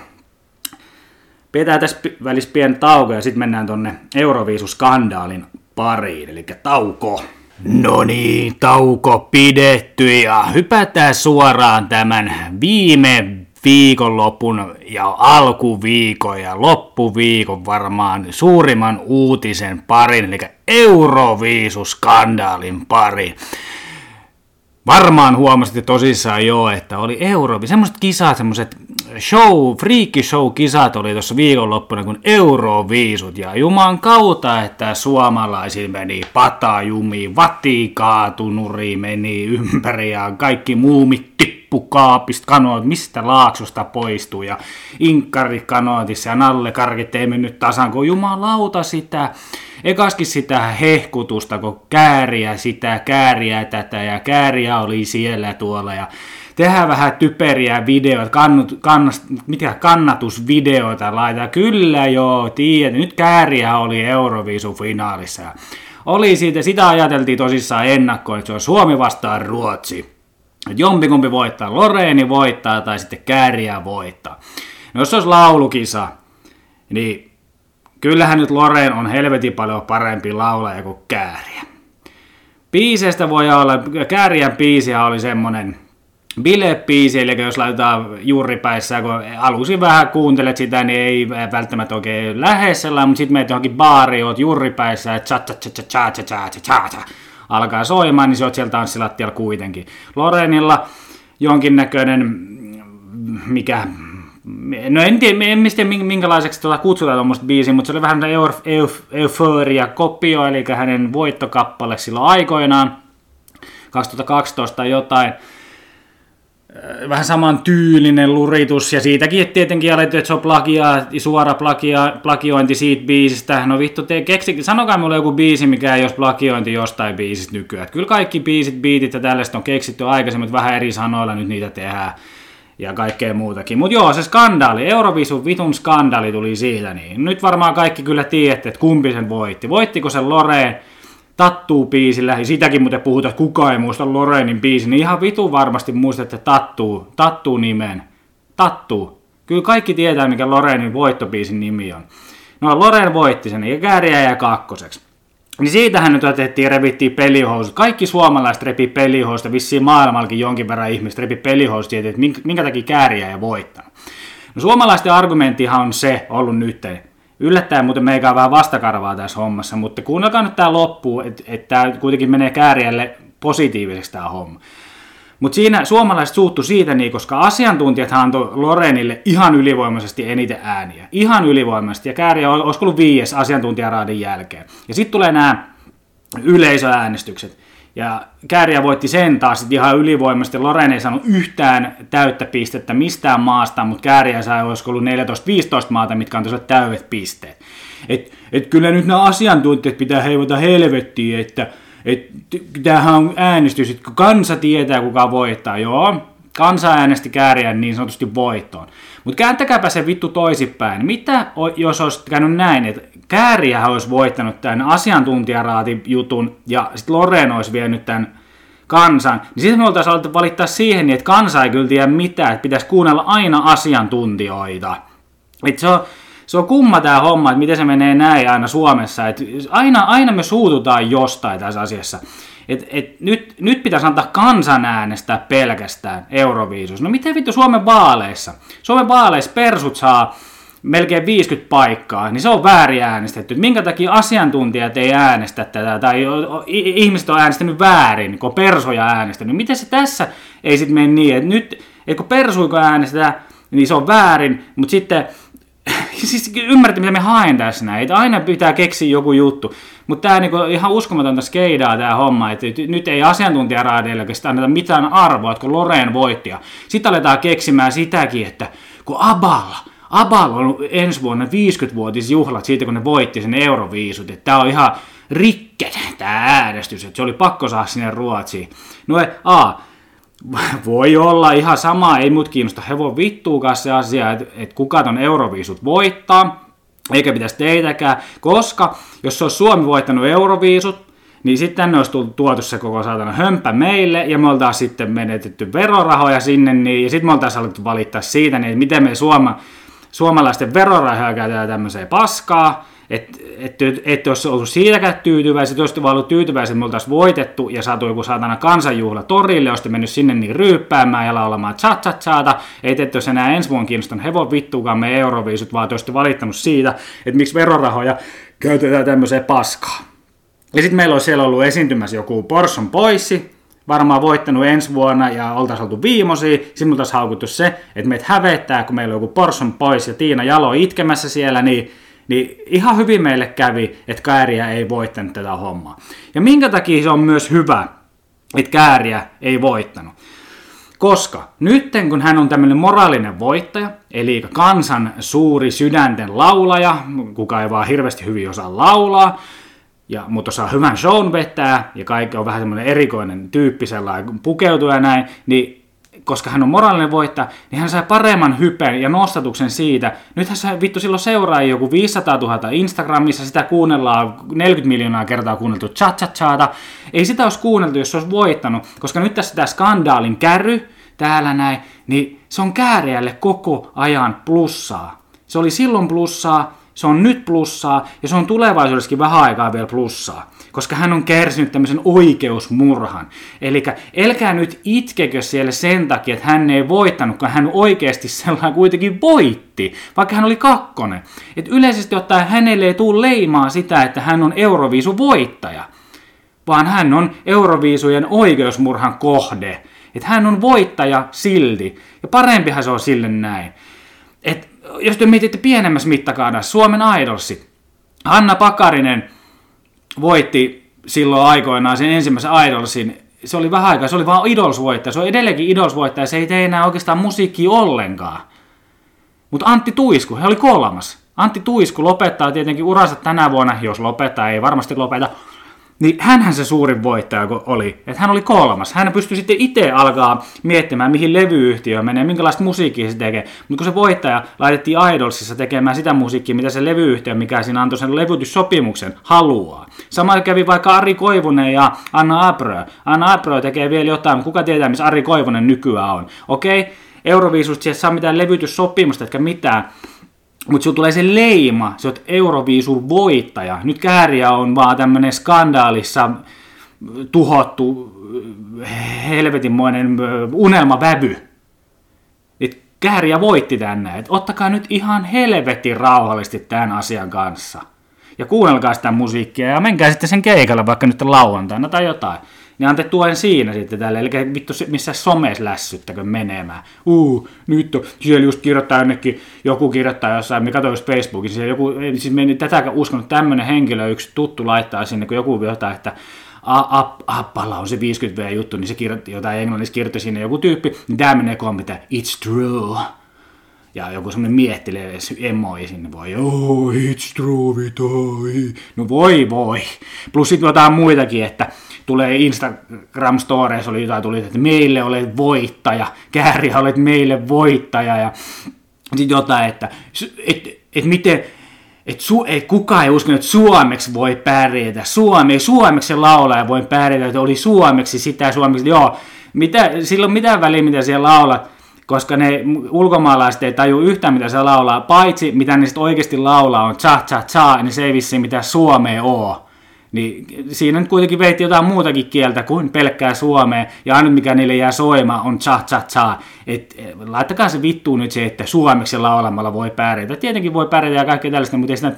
[SPEAKER 1] Pidetään tässä välissä pieni tauko ja sitten mennään tonne Euroviisuskandaalin pariin, eli tauko. No niin, tauko pidetty ja hypätään suoraan tämän viime viikonlopun ja alkuviikon ja loppuviikon varmaan suurimman uutisen parin, eli Euroviisuskandaalin pariin. Varmaan huomasitte tosissaan jo, että oli Eurovi, semmoiset kisat, semmoiset show, freaky show kisat oli tuossa viikonloppuna kuin Euroviisut. Ja juman kautta, että suomalaisilla meni patajumi, vatikatunuri meni ympäri ja kaikki muumit tippu kaapista, kanoot, mistä laaksosta poistuu. Ja inkarikanootissa ja nallekarkit ei mennyt tasan, kun jumalauta sitä, ekaskin sitä hehkutusta, kun kääriä sitä, kääriä tätä ja kääriä oli siellä tuolla ja tehdään vähän typeriä videoita, kannut, kannast, mitä, kannatusvideoita laita. Kyllä joo, tiedät, nyt kääriä oli Euroviisun finaalissa. Oli siitä, sitä ajateltiin tosissaan ennakkoon, että se on Suomi vastaan Ruotsi. Että jompikumpi voittaa, Loreeni voittaa tai sitten kääriä voittaa. No jos olisi laulukisa, niin kyllähän nyt Loreen on helvetin paljon parempi laulaja kuin kääriä. Biiseistä voi olla, kääriän biisiä oli semmonen bilepiisi, eli jos laitetaan juuripäissä, kun aluksi vähän kuuntelet sitä, niin ei välttämättä oikein lähde sellainen, mutta sitten menet johonkin baariin, oot juuripäissä, ja cha cha cha cha cha cha cha cha cha alkaa soimaan, niin se oot siellä tanssilattialla kuitenkin. Lorenilla jonkinnäköinen, mikä No en tiedä, en tiedä minkälaiseksi tuota kutsutaan tuommoista biisiä, mutta se oli vähän euf, euf, eufeuria kopio, eli hänen voittokappale silloin aikoinaan, 2012 tai jotain. Äh, vähän saman tyylinen luritus, ja siitäkin tietenkin alettu, että se on plagia, suora plagia, plagiointi siitä biisistä. No vittu, te keksi, sanokaa mulle joku biisi, mikä ei olisi plagiointi jostain biisistä nykyään. Kyllä kaikki biisit, biitit ja tällaista on keksitty aikaisemmin, vähän eri sanoilla nyt niitä tehdään ja kaikkea muutakin. Mutta joo, se skandaali, Eurovisun vitun skandaali tuli siitä, niin nyt varmaan kaikki kyllä tiedätte, että kumpi sen voitti. Voittiko sen Loreen Tattuu-biisillä, ja sitäkin muuten puhutaan, että kukaan ei muista Lorenin biisin, niin ihan vitu varmasti muistatte Tattuu, Tattuu-nimen. Tattuu. Kyllä kaikki tietää, mikä Lorenin voittobiisin nimi on. No Loren voitti sen, ja kääriä ja kakkoseksi. Niin siitähän nyt otettiin, revittiin pelihousut. Kaikki suomalaiset repi pelihousut, vissiin maailmallakin jonkin verran ihmistä repi pelihousut, että minkä, takia kääriä ja voittanut. No suomalaisten argumenttihan on se ollut nyt, Yllättäen muuten meikä vähän vastakarvaa tässä hommassa, mutta kuunnelkaa nyt tämä loppu, että et tämä kuitenkin menee kääriälle positiiviseksi tämä homma. Mutta siinä suomalaiset suuttu siitä, niin, koska asiantuntijat antoi Lorenille ihan ylivoimaisesti eniten ääniä. Ihan ylivoimaisesti. Ja Kääriä olisi ollut viies asiantuntijaraadin jälkeen. Ja sitten tulee nämä yleisöäänestykset. Ja Kääriä voitti sen taas sit ihan ylivoimaisesti. Loren ei saanut yhtään täyttä pistettä mistään maasta, mutta Kääriä sai olisiko ollut 14-15 maata, mitkä antoivat täydet pisteet. Et, et kyllä nyt nämä asiantuntijat pitää heivota helvettiin, että tämähän on äänestys, että kansa tietää kuka voittaa. Joo, kansa äänesti Kääriän niin sanotusti voittoon. Mutta kääntäkääpä se vittu toisinpäin. Mitä jos olisi käynyt näin, että Kääriä olisi voittanut tämän asiantuntijaraatijutun ja sitten Loren olisi vienyt tämän kansan, niin sitten me oltaisiin alettu valittaa siihen, niin että kansa ei kyllä tiedä mitään, että pitäisi kuunnella aina asiantuntijoita. Et se on, se on kumma tämä homma, että miten se menee näin aina Suomessa. Et aina, aina me suututaan jostain tässä asiassa. Et, et nyt, nyt pitäisi antaa kansanäänestää pelkästään Euroviisus. No miten vittu Suomen vaaleissa? Suomen vaaleissa persut saa melkein 50 paikkaa, niin se on väärin äänestetty. Minkä takia asiantuntijat ei äänestä tätä, tai ihmiset on äänestänyt väärin, kun persoja äänestänyt. Miten se tässä ei sitten mene niin, että nyt, että kun persuiko äänestetään, niin se on väärin, mutta sitten siis ymmärrätte, mitä me haen tässä näin. Että aina pitää keksiä joku juttu. Mutta tämä niinku ihan uskomatonta skeidaa tämä homma, että nyt ei asiantuntijaraadeille anneta mitään arvoa, että kun Loreen voitti. Sitten aletaan keksimään sitäkin, että kun Aballa, Abal on ensi vuonna 50-vuotisjuhlat siitä, kun ne voitti sen Euroviisut. Että tämä on ihan rikke tämä äänestys, että se oli pakko saada sinne Ruotsiin. No A, voi olla ihan sama, ei mut kiinnosta. Hevon vittuukaan se asia, että, että kuka ton Euroviisut voittaa, eikä pitäisi teitäkään, koska jos se olisi Suomi voittanut Euroviisut, niin sitten tänne olisi tullut, tuotu se koko saatana hömpä meille, ja me oltaisiin sitten menetetty verorahoja sinne, niin, ja sitten me oltaisiin alettu valittaa siitä, niin miten me Suoma, suomalaisten verorahoja käytetään tämmöiseen paskaa, että et, et, et olisi ollut siitäkään tyytyväisiä, että olisitte vaan ollut tyytyväisiä, että me oltaisiin voitettu ja saatu joku saatana kansanjuhla torille, olisitte mennyt sinne niin ryyppäämään ja laulamaan chat chat chata, ei te olisi enää ensi vuonna kiinnostanut hevon vittuukaan me euroviisut, vaan te olisitte valittanut siitä, että miksi verorahoja käytetään tämmöiseen paskaan. Ja sitten meillä on siellä ollut esiintymässä joku Porson Poissi, varmaan voittanut ensi vuonna ja oltaisiin oltu viimosia. Sitten me haukuttu se, että meitä hävettää, kun meillä on joku Porson pois ja Tiina Jalo itkemässä siellä, niin niin ihan hyvin meille kävi, että Kääriä ei voittanut tätä hommaa. Ja minkä takia se on myös hyvä, että Kääriä ei voittanut? Koska nyt kun hän on tämmöinen moraalinen voittaja, eli kansan suuri sydänten laulaja, kuka ei vaan hirveästi hyvin osaa laulaa, ja, mutta osaa hyvän shown vetää, ja kaikki on vähän semmoinen erikoinen tyyppi sellainen pukeutua ja näin, niin koska hän on moraalinen voittaja, niin hän sai paremman hypen ja nostatuksen siitä. Nythän se vittu silloin seuraa joku 500 000 Instagramissa, sitä kuunnellaan 40 miljoonaa kertaa kuunneltu chat chat chata. Ei sitä olisi kuunneltu, jos se olisi voittanut, koska nyt tässä tämä skandaalin kärry täällä näin, niin se on kääriälle koko ajan plussaa. Se oli silloin plussaa, se on nyt plussaa ja se on tulevaisuudessakin vähän aikaa vielä plussaa koska hän on kärsinyt tämmöisen oikeusmurhan. Eli älkää nyt itkekö siellä sen takia, että hän ei voittanut, kun hän oikeasti sellainen kuitenkin voitti, vaikka hän oli kakkonen. Et yleisesti ottaen hänelle ei tule leimaa sitä, että hän on Euroviisu voittaja, vaan hän on Euroviisujen oikeusmurhan kohde. Että hän on voittaja silti. Ja parempihan se on sille näin. Et jos te mietitte pienemmässä mittakaavassa, Suomen Idolsit, Anna Pakarinen – voitti silloin aikoinaan sen ensimmäisen Idolsin. Se oli vähän aikaa, se oli vaan Idols-voittaja. Se on edelleenkin Idols-voittaja, se ei tee enää oikeastaan musiikkia ollenkaan. Mutta Antti Tuisku, he oli kolmas. Antti Tuisku lopettaa tietenkin uransa tänä vuonna, jos lopettaa, ei varmasti lopeta, niin hänhän se suurin voittaja oli, että hän oli kolmas. Hän pystyi sitten itse alkaa miettimään, mihin levyyhtiö menee, minkälaista musiikkia se tekee. Mutta kun se voittaja laitettiin Idolsissa tekemään sitä musiikkia, mitä se levyyhtiö, mikä siinä antoi sen levytyssopimuksen, haluaa. Sama kävi vaikka Ari Koivunen ja Anna Abrö. Anna Abrö tekee vielä jotain, kuka tietää, missä Ari Koivunen nykyään on. Okei? Euroviisusta saa mitään levytyssopimusta, etkä mitään. Mutta sinulla tulee se leima, se oot Euroviisun voittaja. Nyt Kääriä on vaan tämmöinen skandaalissa tuhottu helvetinmoinen unelmavävy. Et Kääriä voitti tänne. Et ottakaa nyt ihan helvetin rauhallisesti tämän asian kanssa. Ja kuunnelkaa sitä musiikkia ja menkää sitten sen keikalle vaikka nyt lauantaina tai jotain niin ante tuen siinä sitten tälle, eli vittu missä somes lässyttäkö menemään. Uu, nyt on, siellä just kirjoittaa jonnekin, joku kirjoittaa jossain, mikä toi just Facebookissa, siellä joku, siis meni tätä uskonut, tämmöinen henkilö, yksi tuttu laittaa sinne, kun joku jotain, että Appalla on se 50V-juttu, niin se kirjoitti jotain englannissa, kirjoitti sinne joku tyyppi, niin tämä menee kommentti, it's true ja joku semmoinen miettilee emoi sinne voi, oh, it's true, vitoi. No voi voi. Plus sitten jotain muitakin, että tulee Instagram Stories, oli jotain tuli, että meille olet voittaja, kääriä olet meille voittaja ja sitten jotain, että et, et miten, et, su, et kukaan ei usko, että suomeksi voi pärjätä. Suome, suomeksi laulaja voi pärjätä, että oli suomeksi sitä suomeksi. Joo, mitä, silloin mitään väliä, mitä siellä laulat koska ne ulkomaalaiset ei taju yhtään, mitä se laulaa, paitsi mitä ne sitten oikeasti laulaa on cha cha cha, niin se ei vissiin mitä suomea oo. Niin siinä nyt kuitenkin veitti jotain muutakin kieltä kuin pelkkää suomea, ja ainut mikä niille jää soima on cha cha cha. Et, laittakaa se vittuun nyt se, että suomeksi laulamalla voi pärjätä. Tietenkin voi pärjätä ja kaikkea tällaista, mutta ei siinä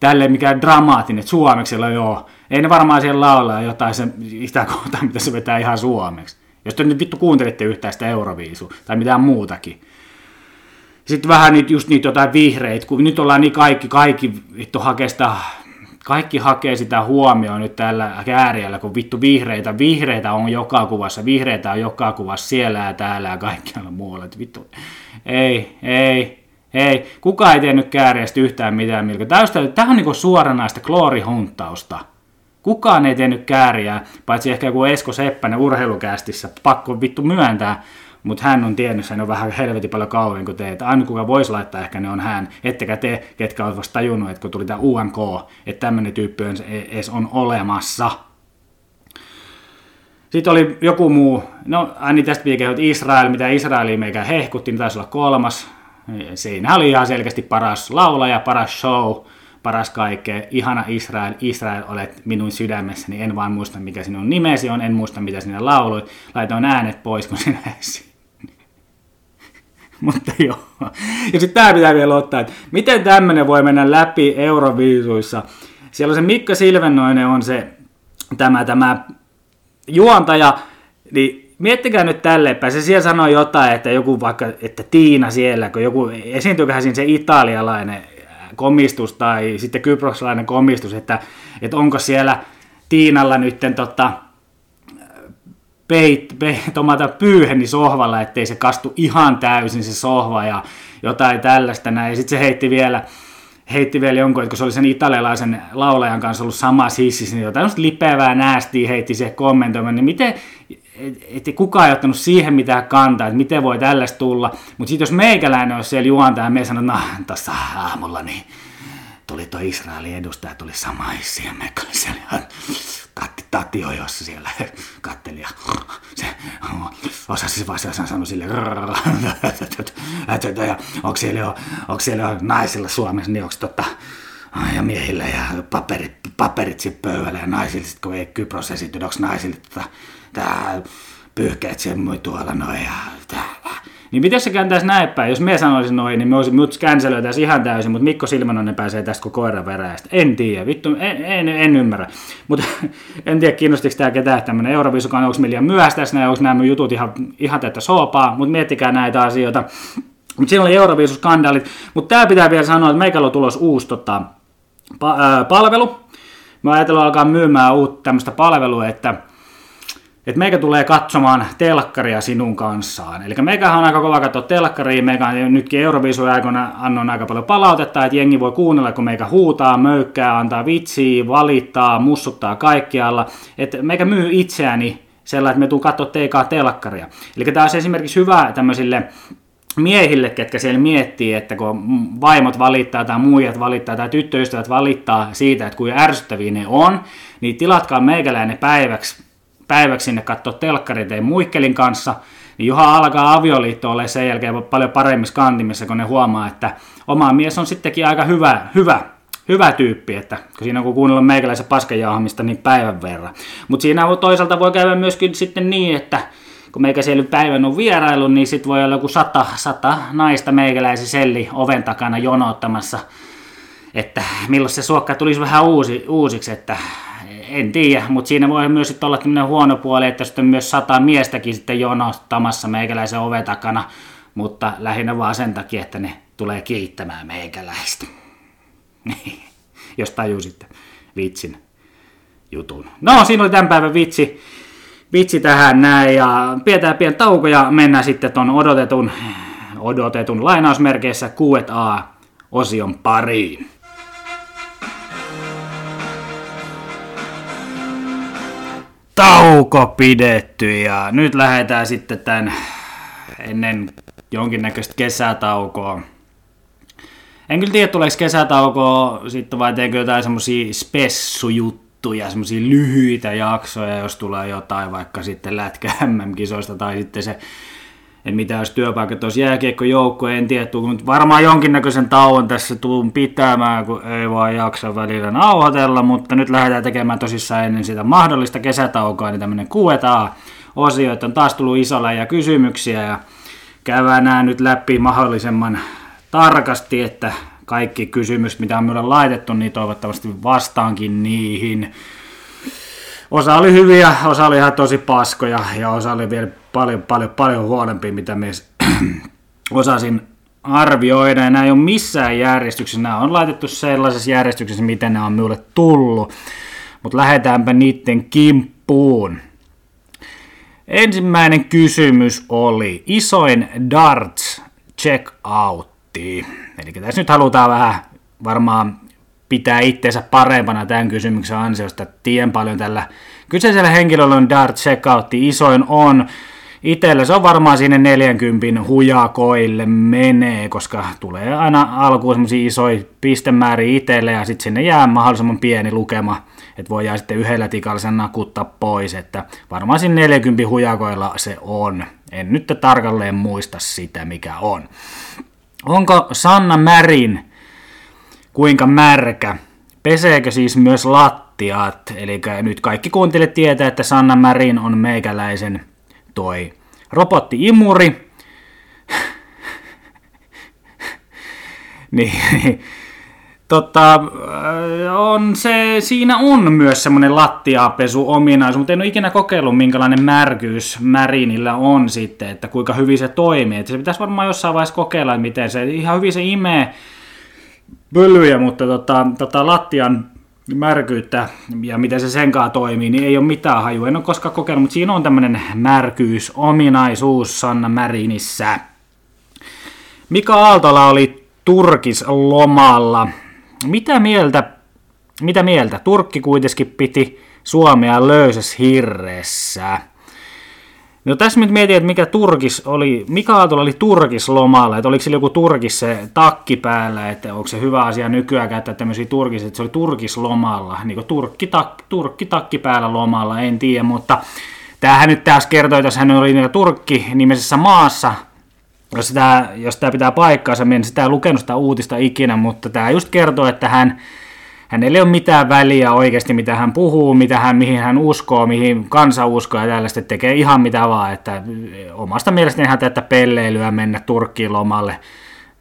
[SPEAKER 1] tälle mikään dramaattinen, että suomeksi joo. Ei ne varmaan siellä laulaa jotain se, sitä kohtaa, mitä se vetää ihan suomeksi. Jos te nyt vittu kuuntelette yhtään sitä Euroviisu tai mitään muutakin. Sitten vähän niitä, just niitä jotain vihreitä, kun nyt ollaan niin kaikki, kaikki vittu hakee sitä, kaikki hakee sitä huomioon nyt tällä kääriällä, kun vittu vihreitä, vihreitä on joka kuvassa, vihreitä on joka kuvassa siellä ja täällä ja kaikkialla muualla. Että vittu, ei, ei, ei, kukaan ei tiennyt kääriästä yhtään mitään, milkä. Tämä on niin suoranaista kloorihunttausta. Kukaan ei tehnyt kääriä, paitsi ehkä joku Esko Seppänen urheilukästissä, pakko vittu myöntää, mutta hän on tiennyt sen on vähän helvetin paljon kauemmin kuin te. Että aina kuka voisi laittaa ehkä ne on hän, ettekä te, ketkä ovat vasta tajunnut, että kun tuli tämä UMK, että tämmöinen tyyppi on, edes on olemassa. Sitten oli joku muu, no Anni tästä vielä Israel, mitä Israelia meikä hehkutti, niin taisi olla kolmas. Siinä oli ihan selkeästi paras laulaja, paras show, paras kaikkea. Ihana Israel, Israel olet minun sydämessäni. En vaan muista, mikä sinun nimesi on, en muista, mitä sinä lauloit. Laitoin äänet pois, kun sinä Mutta joo. Ja sitten tämä pitää vielä ottaa, että miten tämmöinen voi mennä läpi Euroviisuissa. Siellä on se Mikko Silvennoinen on se tämä, tämä juontaja, niin miettikää nyt tällepäin, se siellä sanoi jotain, että joku vaikka, että Tiina siellä, kun joku, esiintyyköhän siinä se italialainen komistus tai sitten kyproslainen komistus, että, että onko siellä Tiinalla nyt tota, peit, peit, tomata pyyheni sohvalla, ettei se kastu ihan täysin se sohva ja jotain tällaista näin. Ja sitten se heitti vielä, heitti vielä jonkun, että kun se oli sen italialaisen laulajan kanssa ollut sama hississä, niin jotain lipevää näästiä heitti siihen kommentoimaan, niin miten, että kukaan ei ottanut siihen mitään kantaa, että miten voi tällaista tulla. Mutta sitten jos meikäläinen olisi siellä juontaja ja me sanoo, no tuossa aamulla niin tuli tuo Israelin edustaja, tuli sama hissi ja me siellä ihan Tatti, tatti jossa siellä katteli ja se osasi vastata sanoi sille ja onko siellä jo, onko siellä jo naisilla Suomessa, niin onko totta, ja miehillä ja paperit, paperit sitten pöydällä ja naisille, sit, kun ei Kypros esity, onko naisille tota, tää pyyhkeet sen tuolla noin ja tää, niin miten se kääntäisi näin päin? Jos me sanoisin noin, niin me olisi mut känselöitäisi ihan täysin, mutta Mikko Silmanonen pääsee tästä koko koiran veräjästä. En tiedä, vittu, en, en, en ymmärrä. Mutta en tiedä, kiinnostiko tämä ketään tämmöinen Euroviisukan, onko meillä liian myöhäistä tässä, onko nämä jutut ihan, ihan tätä soopaa, mutta miettikää näitä asioita. Mutta siinä oli Euroviisuskandaalit, mutta tämä pitää vielä sanoa, että meikällä on tulos uusi tota, pa- ää, palvelu. Mä ajatellaan alkaa myymään uutta tämmöistä palvelua, että että meikä tulee katsomaan telkkaria sinun kanssaan. Eli meikähän on aika kova katsoa telkkaria, meikä nytkin Euroviisujen aikana annon aika paljon palautetta, että jengi voi kuunnella, kun meikä huutaa, möykkää, antaa vitsiä, valittaa, mussuttaa kaikkialla. Että meikä myy itseäni sellainen, että me tuun katsoa teikaa telkkaria. Eli tämä on esimerkiksi hyvä tämmöisille miehille, ketkä siellä miettii, että kun vaimot valittaa tai muijat valittaa tai tyttöystävät valittaa siitä, että kuinka ärsyttäviä ne on, niin tilatkaa meikäläinen päiväksi päiväksi sinne katsoa telkkarit ei muikkelin kanssa, niin johan alkaa avioliitto ole sen jälkeen paljon paremmissa kantimissa, kun ne huomaa, että oma mies on sittenkin aika hyvä, hyvä, hyvä tyyppi, että kun siinä on kuunnellut meikäläisen paskenjauhamista niin päivän verran. Mutta siinä toisaalta voi käydä myöskin sitten niin, että kun meikä siellä päivän on vierailu, niin sitten voi olla joku sata, sata naista meikäläisen selli oven takana jonottamassa, että milloin se suokka tulisi vähän uusi, uusiksi, että en tiedä, mutta siinä voi myös sitten olla tämmöinen huono puoli, että sitten myös sata miestäkin sitten jonottamassa meikäläisen oven takana, mutta lähinnä vaan sen takia, että ne tulee kiittämään meikäläistä. Jos tajusitte vitsin jutun. No, siinä oli tämän päivän vitsi, vitsi tähän näin ja pidetään pieni tauko ja mennään sitten ton odotetun, odotetun lainausmerkeissä Q&A-osion pariin. Tauko pidetty ja nyt lähdetään sitten tämän ennen jonkinnäköistä kesätaukoa. En kyllä tiedä, tuleeko kesätaukoa sitten vai teekö jotain semmosia spessujuttuja, semmosia lyhyitä jaksoja, jos tulee jotain vaikka sitten lätkä MM-kisoista tai sitten se että mitä jos työpaikat olisi jääkiekkojoukko, en tiedä, mutta varmaan jonkinnäköisen tauon tässä tuun pitämään, kun ei vaan jaksa välillä nauhoitella, mutta nyt lähdetään tekemään tosissaan ennen sitä mahdollista kesätaukoa, niin tämmöinen Q&A-osio, että on taas tullut isolla ja kysymyksiä ja käydään nämä nyt läpi mahdollisimman tarkasti, että kaikki kysymykset, mitä on minulle laitettu, niin toivottavasti vastaankin niihin. Osa oli hyviä, osa oli ihan tosi paskoja ja osa oli vielä paljon, paljon, paljon huonompi, mitä me osasin arvioida. Ja nämä ei ole missään järjestyksessä. Nämä on laitettu sellaisessa järjestyksessä, miten nämä on minulle tullut. Mutta lähdetäänpä niiden kimppuun. Ensimmäinen kysymys oli isoin darts check outti. Eli tässä nyt halutaan vähän varmaan pitää itseensä parempana tämän kysymyksen ansiosta. Tien paljon tällä kyseisellä henkilöllä on dart checkoutti, isoin on itselle se on varmaan sinne 40 hujakoille menee, koska tulee aina alkuun semmoisia isoja pistemääriä itselle ja sitten sinne jää mahdollisimman pieni lukema, että voi jää sitten yhdellä tikalla sen nakuttaa pois, että varmaan siinä 40 hujakoilla se on. En nyt tarkalleen muista sitä, mikä on. Onko Sanna Märin kuinka märkä? Peseekö siis myös lattiat? Eli nyt kaikki kuuntelijat tietää, että Sanna Märin on meikäläisen toi robotti-imuri. niin, tota, on se, siinä on myös semmoinen lattiapesu ominaisuus, mutta en ole ikinä kokeillut, minkälainen märkyys Märinillä on sitten, että kuinka hyvin se toimii. Että se pitäisi varmaan jossain vaiheessa kokeilla, miten se ihan hyvin se imee pölyjä, mutta tota, tota lattian märkyyttä ja miten se senkaan toimii, niin ei ole mitään hajua. En ole koskaan kokenut, mutta siinä on tämmöinen märkyys, ominaisuus Sanna Märinissä. Mika Aaltola oli Turkis lomalla. Mitä mieltä, mitä mieltä? Turkki kuitenkin piti Suomea löysässä hirressä. No tässä nyt mietin, että mikä Turkis oli, Mika Aaltola oli Turkis lomalla, että oliko sillä joku Turkis se takki päällä, että onko se hyvä asia nykyään käyttää tämmöisiä Turkis, että se oli Turkis lomalla, niin kuin turkki, tak, turkki takki päällä lomalla, en tiedä, mutta tämähän nyt taas kertoo, että hän oli Turkki nimisessä maassa, jos tämä, jos tämä pitää paikkaansa, niin sitä ei lukenut sitä uutista ikinä, mutta tämä just kertoo, että hän hänellä ei ole mitään väliä oikeasti, mitä hän puhuu, mitä hän, mihin hän uskoo, mihin kansa uskoo ja tällaista, tekee ihan mitä vaan, että omasta mielestäni hän tätä pelleilyä mennä Turkkiin lomalle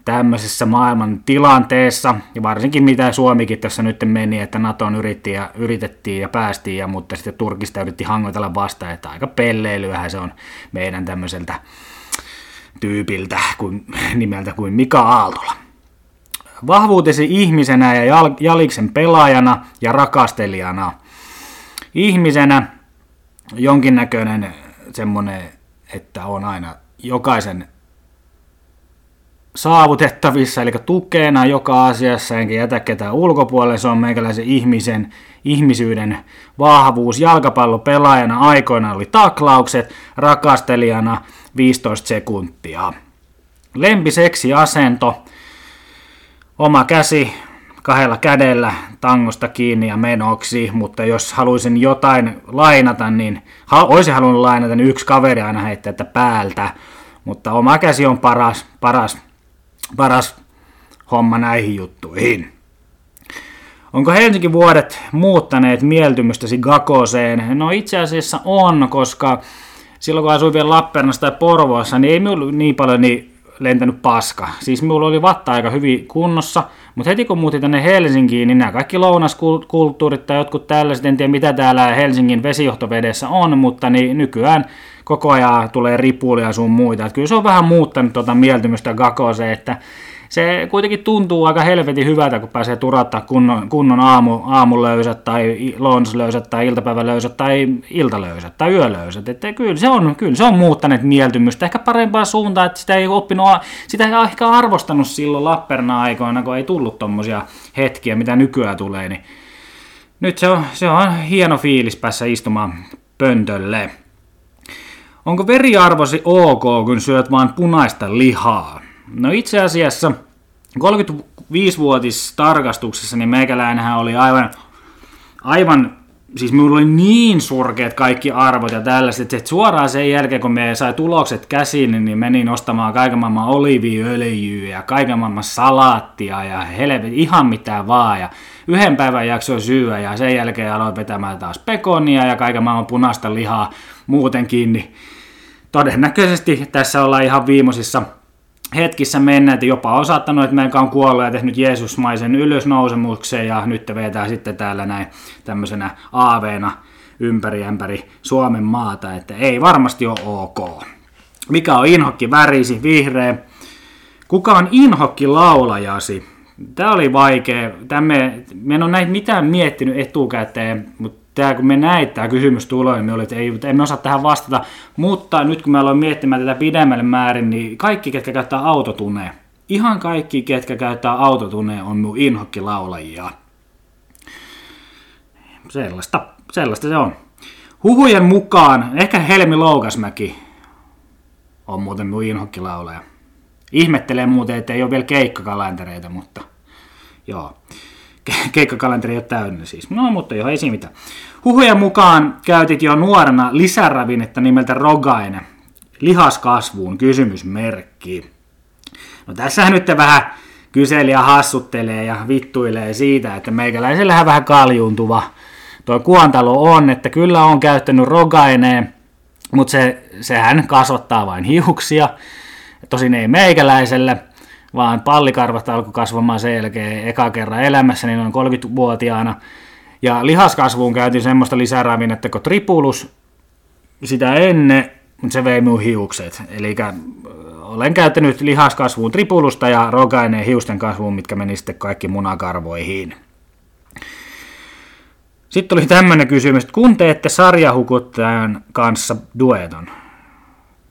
[SPEAKER 1] tämmöisessä maailman tilanteessa, ja varsinkin mitä Suomikin tässä nyt meni, että NATOon yritti ja, yritettiin ja päästiin, ja, mutta sitten Turkista yritti hangoitella vastaan, että aika pelleilyähän se on meidän tämmöiseltä tyypiltä kuin, nimeltä kuin Mika Aaltola. Vahvuutesi ihmisenä ja Jaliksen pelaajana ja rakastelijana. Ihmisenä jonkinnäköinen semmoinen, että on aina jokaisen saavutettavissa, eli tukena joka asiassa, enkä jätä ketään ulkopuolelle. Se on meikäläisen ihmisen, ihmisyyden vahvuus. Jalkapallopelaajana aikoina oli taklaukset, rakastelijana 15 sekuntia. Lempiseksi asento, oma käsi kahdella kädellä tangosta kiinni ja menoksi, mutta jos haluaisin jotain lainata, niin ha, olisin halunnut lainata, niin yksi kaveri aina heittää, että päältä, mutta oma käsi on paras, paras, paras homma näihin juttuihin. Onko Helsingin vuodet muuttaneet mieltymystäsi Gakoseen? No itse asiassa on, koska silloin kun asuin vielä Lappeenrannassa tai Porvoossa, niin ei minulla niin paljon niin lentänyt paska. Siis minulla oli vatta aika hyvin kunnossa, mutta heti kun muutin tänne Helsinkiin, niin nämä kaikki lounaskulttuurit tai jotkut tällaiset, en tiedä mitä täällä Helsingin vesijohtovedessä on, mutta niin nykyään koko ajan tulee ripulia sun muita. Että kyllä se on vähän muuttanut tuota mieltymystä Gakoseen, että se kuitenkin tuntuu aika helvetin hyvältä, kun pääsee turattaa kunnon, kunnon aamu, aamulöysät tai lounslöysät tai iltapäivälöysät tai iltalöysät tai yölöysät. Että kyllä se on, kyllä se on muuttanut mieltymystä ehkä parempaa suuntaan, että sitä ei oppinut, sitä ei ehkä arvostanut silloin Lapperna aikoina, kun ei tullut tommosia hetkiä, mitä nykyään tulee, niin nyt se on, se on hieno fiilis päässä istumaan pöntölle. Onko veriarvosi ok, kun syöt vain punaista lihaa? No itse asiassa 35-vuotis tarkastuksessa niin meikäläinenhän oli aivan, aivan siis minulla oli niin surkeat kaikki arvot ja tällaiset, että suoraan sen jälkeen, kun me sai tulokset käsiin, niin menin ostamaan kaiken maailman oliviöljyä ja kaiken maailman salaattia ja helvet, ihan mitä vaan. Ja yhden päivän jaksoi syyä ja sen jälkeen aloin vetämään taas pekonia ja kaiken maailman punaista lihaa muutenkin. Niin todennäköisesti tässä ollaan ihan viimeisissä hetkissä mennä, että jopa on saattanut, että meidän on kuollut ja tehnyt Jeesusmaisen ylösnousemuksen ja nyt vetää sitten täällä näin tämmöisenä aaveena ympäri ämpäri Suomen maata, että ei varmasti ole ok. Mikä on inhokki värisi, vihreä? Kuka on inhokki laulajasi? Tämä oli vaikea. Tämä me en ole näitä mitään miettinyt etukäteen, mutta tämä, kun me näit tämä kysymys tulee, niin me oli, että ei, emme osaa tähän vastata. Mutta nyt kun me aloin miettimään tätä pidemmälle määrin, niin kaikki, ketkä käyttää autotuneen, ihan kaikki, ketkä käyttää autotuneen, on minun inhokkilaulajia. Sellaista, sellaista se on. Huhujen mukaan, ehkä Helmi Loukasmäki, on muuten mun inhokkilaulaja. Ihmettelee muuten, että ei ole vielä keikkakalentereita, mutta joo. Ke- keikkakalenteri ei ole täynnä siis. No, mutta joo, ei siinä mitään. Huhujen mukaan käytit jo nuorena lisäravinnetta nimeltä rogaine. Lihaskasvuun, kysymysmerkki. No tässähän nyt vähän kyselijä hassuttelee ja vittuilee siitä, että meikäläisellähän vähän kaljuntuva tuo kuontalo on, että kyllä on käyttänyt rogaineen, mutta se, sehän kasvattaa vain hiuksia, tosin ei meikäläiselle, vaan pallikarvat alkoi kasvamaan sen jälkeen eka kerran elämässäni noin 30-vuotiaana. Ja lihaskasvuun käytiin semmoista lisäravinnetta kuin tripulus sitä ennen, mutta se vei minun hiukset. Eli olen käyttänyt lihaskasvuun tripulusta ja rogaineen hiusten kasvuun, mitkä meni sitten kaikki munakarvoihin. Sitten oli tämmöinen kysymys, että kun teette sarjahukuttajan kanssa dueton?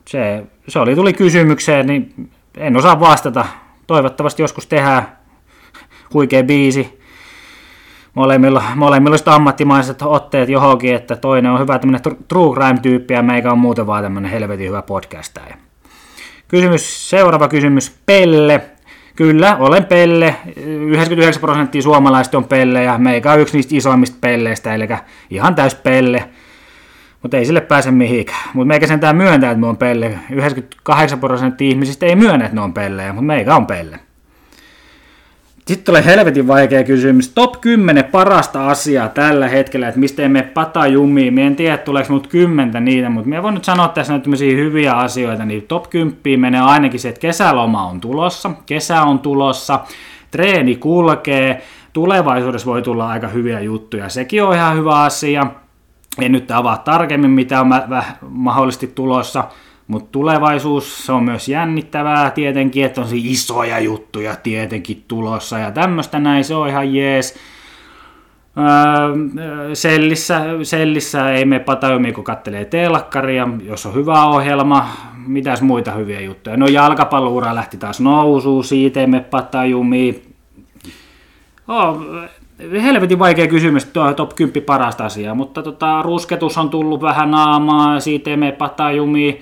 [SPEAKER 1] Se, se oli, tuli kysymykseen, niin en osaa vastata. Toivottavasti joskus tehdään huikea biisi. Molemmilla, molemmilla olisi ammattimaiset otteet johonkin, että toinen on hyvä tämmöinen true crime-tyyppi ja meikä on muuten vaan tämmöinen helvetin hyvä podcastaja. Kysymys, seuraava kysymys, Pelle. Kyllä, olen Pelle. 99 prosenttia suomalaista on Pelle ja meikä on yksi niistä isoimmista Pelleistä, eli ihan täys Pelle. Mutta ei sille pääse mihinkään. Mutta meikä sentään myöntää, että me on Pelle. 98 prosenttia ihmisistä ei myönnä, että ne on Pellejä, mutta meikä on Pelle. Sitten tulee helvetin vaikea kysymys. Top 10 parasta asiaa tällä hetkellä, että mistä emme pata jumiin. Mie en tiedä, tuleeko mut kymmentä niitä, mutta me voin nyt sanoa tässä nyt hyviä asioita. Niin top 10 menee ainakin se, että kesäloma on tulossa. Kesä on tulossa. Treeni kulkee. Tulevaisuudessa voi tulla aika hyviä juttuja. Sekin on ihan hyvä asia. En nyt avaa tarkemmin, mitä on mahdollisesti tulossa mutta tulevaisuus, se on myös jännittävää tietenkin, että on isoja juttuja tietenkin tulossa ja tämmöistä näin, se on ihan jees. Öö, sellissä, sellissä ei me patajomi, kun kattelee telkkaria, jos on hyvä ohjelma, mitäs muita hyviä juttuja. No jalkapalloura lähti taas nousuun, siitä ei me patajumi. Oh, helvetin vaikea kysymys, tuo top 10 parasta asiaa, mutta tota, rusketus on tullut vähän naamaa, siitä ei me patajumi.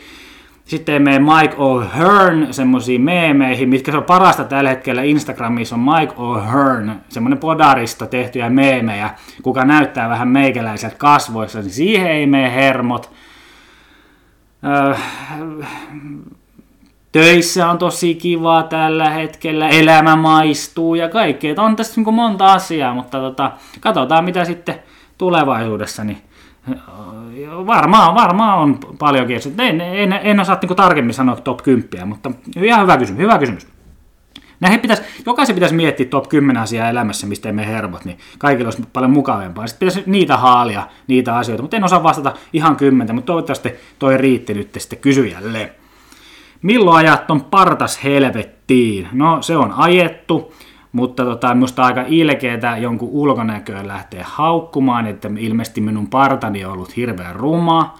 [SPEAKER 1] Sitten me Mike O'Hearn semmoisiin meemeihin, mitkä se on parasta tällä hetkellä Instagramissa on Mike O'Hearn, semmoinen podarista tehtyjä meemejä, kuka näyttää vähän meikäläiseltä kasvoissa, niin siihen ei mene hermot. Öö, töissä on tosi kivaa tällä hetkellä, elämä maistuu ja kaikkea. On tässä niin monta asiaa, mutta tota, katsotaan mitä sitten tulevaisuudessa. Niin Varmaan, varmaan on paljonkin. En, en, en osaa niin tarkemmin sanoa top 10, mutta ihan hyvä kysymys. Hyvä kysymys. Näihin pitäisi, jokaisen pitäisi miettiä top 10 asiaa elämässä, mistä emme hermot, niin kaikilla olisi paljon mukavampaa. Sitten pitäisi niitä haalia, niitä asioita, mutta en osaa vastata ihan kymmentä, mutta toivottavasti toi riitti nyt sitten kysyjälle. Milloin ajat on partas helvettiin? No se on ajettu. Mutta tota, minusta aika ilkeetä jonkun ulkonäköön lähteä haukkumaan, että ilmeisesti minun partani on ollut hirveän ruma.